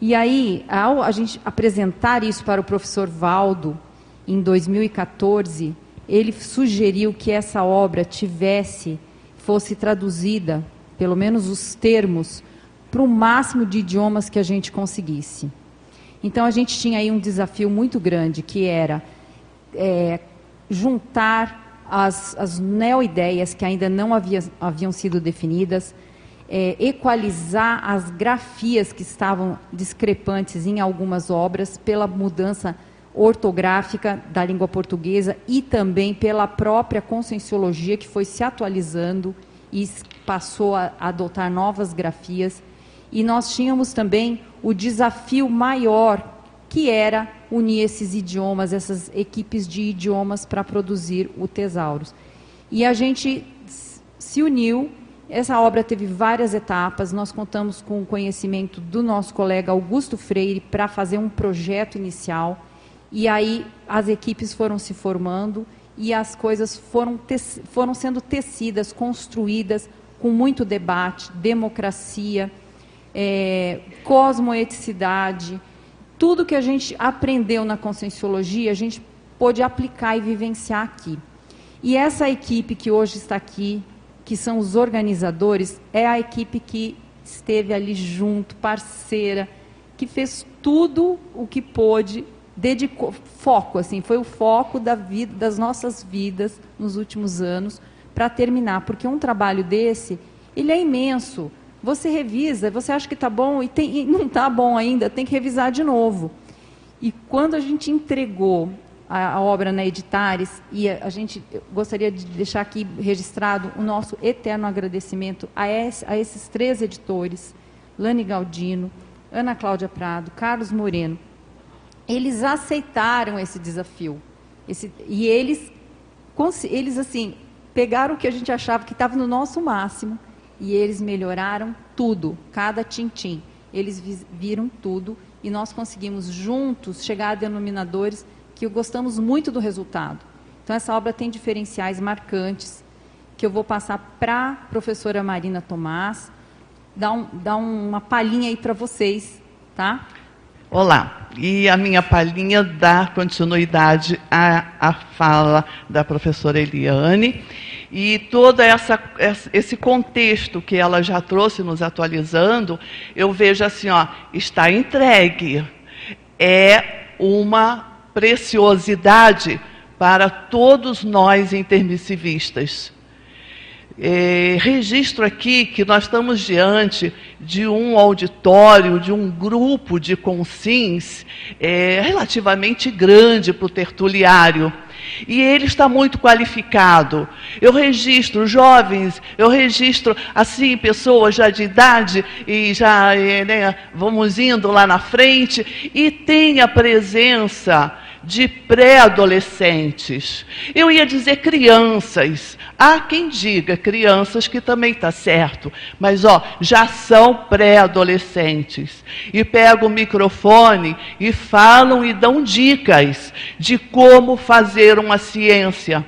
E aí, ao a gente apresentar isso para o professor Valdo, em 2014, ele sugeriu que essa obra tivesse, fosse traduzida, pelo menos os termos, para o máximo de idiomas que a gente conseguisse. Então a gente tinha aí um desafio muito grande, que era é, juntar as, as neo-ideias que ainda não havia, haviam sido definidas, é, equalizar as grafias que estavam discrepantes em algumas obras pela mudança ortográfica da língua portuguesa e também pela própria conscienciologia que foi se atualizando e passou a adotar novas grafias. E nós tínhamos também o desafio maior, que era unir esses idiomas, essas equipes de idiomas para produzir o Tesauros. E a gente se uniu. Essa obra teve várias etapas. Nós contamos com o conhecimento do nosso colega Augusto Freire para fazer um projeto inicial e aí as equipes foram se formando e as coisas foram, foram sendo tecidas, construídas com muito debate, democracia, é, cosmoeticidade. Tudo que a gente aprendeu na conscienciologia, a gente pôde aplicar e vivenciar aqui. E essa equipe que hoje está aqui, que são os organizadores, é a equipe que esteve ali junto, parceira, que fez tudo o que pôde dedicou foco, assim, foi o foco da vida, das nossas vidas nos últimos anos para terminar, porque um trabalho desse, ele é imenso. Você revisa, você acha que está bom e, tem, e não está bom ainda, tem que revisar de novo. E quando a gente entregou a, a obra na Editares, e a, a, gente gostaria de deixar aqui registrado o nosso eterno agradecimento a, a esses três editores, Lani Galdino, Ana Cláudia Prado, Carlos Moreno, eles aceitaram esse desafio. Esse, e eles, eles, assim, pegaram o que a gente achava que estava no nosso máximo e eles melhoraram tudo, cada tintim. Eles viram tudo e nós conseguimos juntos chegar a denominadores que gostamos muito do resultado. Então, essa obra tem diferenciais marcantes que eu vou passar para a professora Marina Tomás, dar, um, dar uma palhinha aí para vocês, tá? Olá, e a minha palhinha dá continuidade à, à fala da professora Eliane e todo essa, esse contexto que ela já trouxe nos atualizando, eu vejo assim, ó, está entregue. É uma preciosidade para todos nós intermissivistas. É, registro aqui que nós estamos diante de um auditório, de um grupo de consins é, relativamente grande para o tertuliário. E ele está muito qualificado. Eu registro jovens, eu registro, assim, pessoas já de idade, e já é, né, vamos indo lá na frente, e tem a presença de pré-adolescentes. Eu ia dizer crianças. Há quem diga crianças que também está certo, mas ó, já são pré-adolescentes. E pegam o microfone e falam e dão dicas de como fazer uma ciência.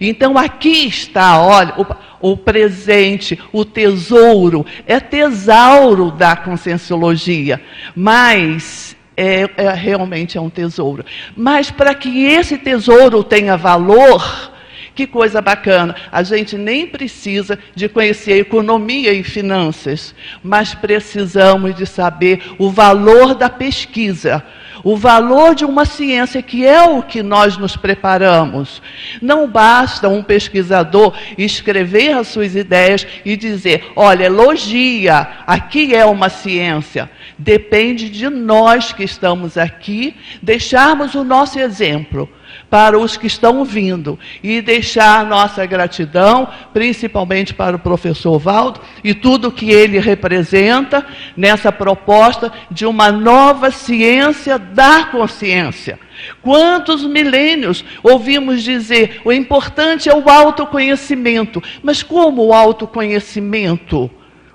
Então aqui está, olha, o, o, presente, o tesouro, é tesouro da conscienciologia, mas é, é, realmente é um tesouro. Mas para que esse tesouro tenha valor, que coisa bacana. A gente nem precisa de conhecer economia e finanças, mas precisamos de saber o valor da pesquisa, o valor de uma ciência que é o que nós nos preparamos. Não basta um pesquisador escrever as suas ideias e dizer: olha, elogia, aqui é uma ciência. Depende de nós que estamos aqui deixarmos o nosso exemplo para os que estão vindo e deixar nossa gratidão, principalmente para o professor Valdo e tudo que ele representa nessa proposta de uma nova ciência da consciência. Quantos milênios ouvimos dizer o importante é o autoconhecimento, mas como o autoconhecimento?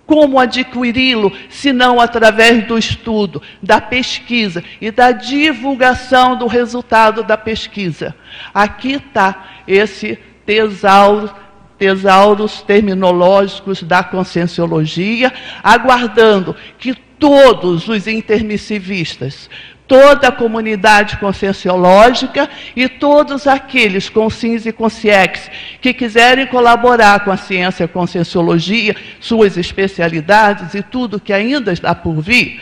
Como adquiri-lo, se não através do estudo, da pesquisa e da divulgação do resultado da pesquisa? Aqui está esse tesouro tesauros terminológicos da conscienciologia, aguardando que todos os intermissivistas, toda a comunidade conscienciológica e todos aqueles com SINS e consciex que quiserem colaborar com a ciência conscienciologia, suas especialidades e tudo que ainda está por vir,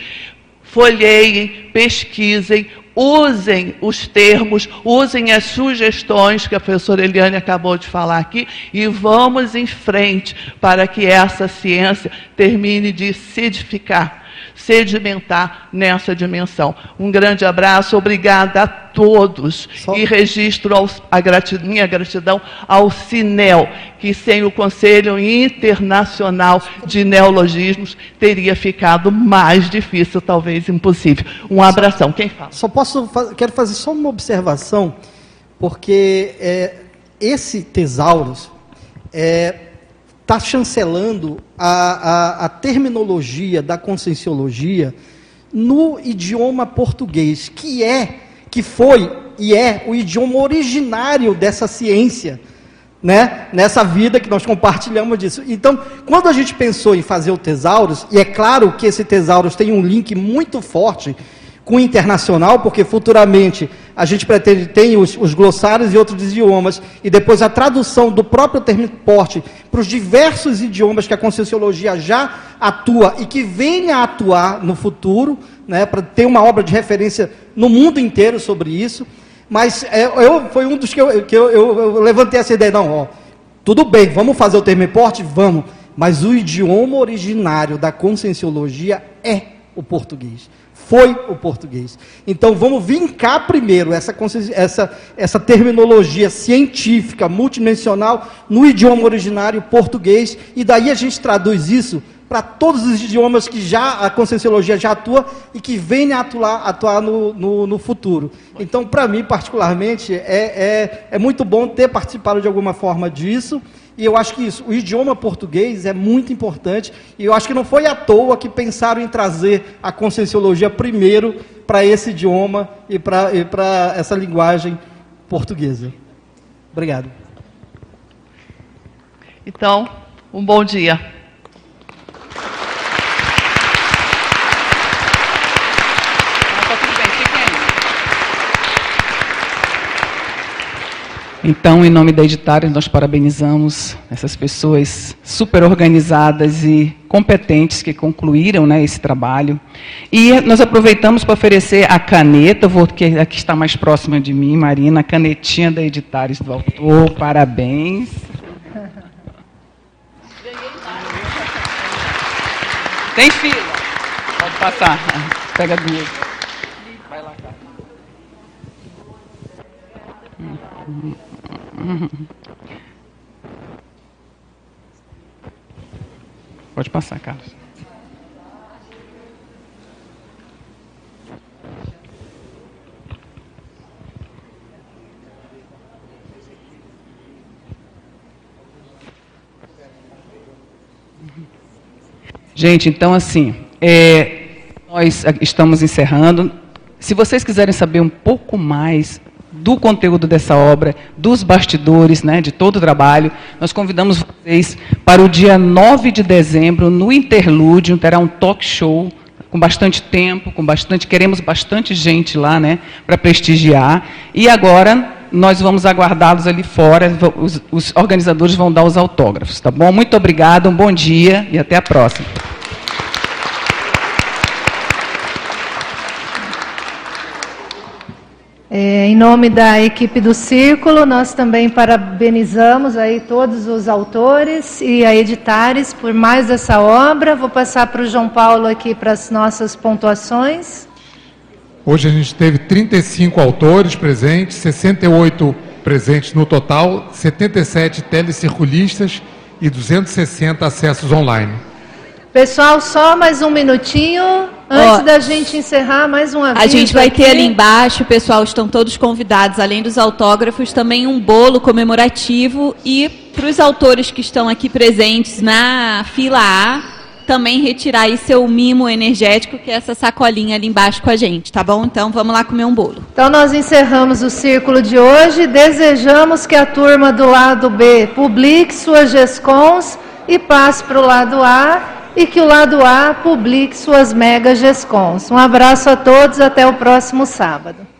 folheiem, pesquisem, usem os termos, usem as sugestões que a professora Eliane acabou de falar aqui e vamos em frente para que essa ciência termine de se edificar sedimentar nessa dimensão. Um grande abraço, obrigada a todos. Só... E registro aos, a gratidão, minha gratidão ao CINEL, que sem o Conselho Internacional de Neologismos teria ficado mais difícil, talvez impossível. Um abração. Quem fala? Só posso, quero fazer só uma observação, porque é, esse Tesauros é, está chancelando a, a, a, terminologia da conscienciologia no idioma português, que é, que foi e é o idioma originário dessa ciência, né? Nessa vida que nós compartilhamos disso. Então, quando a gente pensou em fazer o Tesauros, e é claro que esse Tesauros tem um link muito forte com internacional, porque futuramente a gente pretende ter os, os, glossários e outros idiomas, e depois a tradução do próprio termo porte para os diversos idiomas que a Conscienciologia já atua e que venha a atuar no futuro, né, para ter uma obra de referência no mundo inteiro sobre isso. Mas é, eu, foi um dos que, eu, que eu, eu levantei essa ideia, não, ó, tudo bem, vamos fazer o termo porte? Vamos, mas o idioma originário da Conscienciologia é o português foi o português. Então vamos vincar primeiro essa, essa, essa terminologia científica, multidimensional, no idioma originário português, e daí a gente traduz isso para todos os idiomas que já a conscienciologia já atua e que vem atuar, atuar no, no, no futuro. Então, para mim, particularmente, é, é, é muito bom ter participado de alguma forma disso. E eu acho que isso, o idioma português é muito importante, e eu acho que não foi à toa que pensaram em trazer a conscienciologia primeiro para esse idioma e para essa linguagem portuguesa. Obrigado. Então, um bom dia. Então, em nome da Editária, nós parabenizamos essas pessoas super organizadas e competentes que concluíram né, esse trabalho. E nós aproveitamos para oferecer a caneta, vou, que aqui está mais próxima de mim, Marina, a canetinha da Editares do autor. Parabéns. Tem fila. Pode passar. Pega duas. Vai lá, cara. Pode passar, Carlos. Gente, então assim, é, nós estamos encerrando. Se vocês quiserem saber um pouco mais do conteúdo dessa obra, dos bastidores, né, de todo o trabalho. Nós convidamos vocês para o dia 9 de dezembro, no Interlúdio, terá um talk show com bastante tempo, com bastante, queremos bastante gente lá, né, para prestigiar. E agora nós vamos aguardá-los ali fora, os, os organizadores vão dar os autógrafos, tá bom? Muito obrigado, um bom dia e até a próxima. É, em nome da equipe do Círculo, nós também parabenizamos aí todos os autores e a editares por mais essa obra. Vou passar para o João Paulo aqui para as nossas pontuações. Hoje a gente teve 35 autores presentes, 68 presentes no total, 77 telecirculistas e 260 acessos online. Pessoal, só mais um minutinho. Antes da gente encerrar, mais um aviso. A gente vai aqui. ter ali embaixo, pessoal, estão todos convidados, além dos autógrafos, também um bolo comemorativo. E para os autores que estão aqui presentes na fila A, também retirar aí seu mimo energético, que é essa sacolinha ali embaixo com a gente, tá bom? Então vamos lá comer um bolo. Então nós encerramos o círculo de hoje. Desejamos que a turma do lado B publique suas GESCONs e passe para o lado A e que o lado A publique suas mega GESCONs. Um abraço a todos, até o próximo sábado.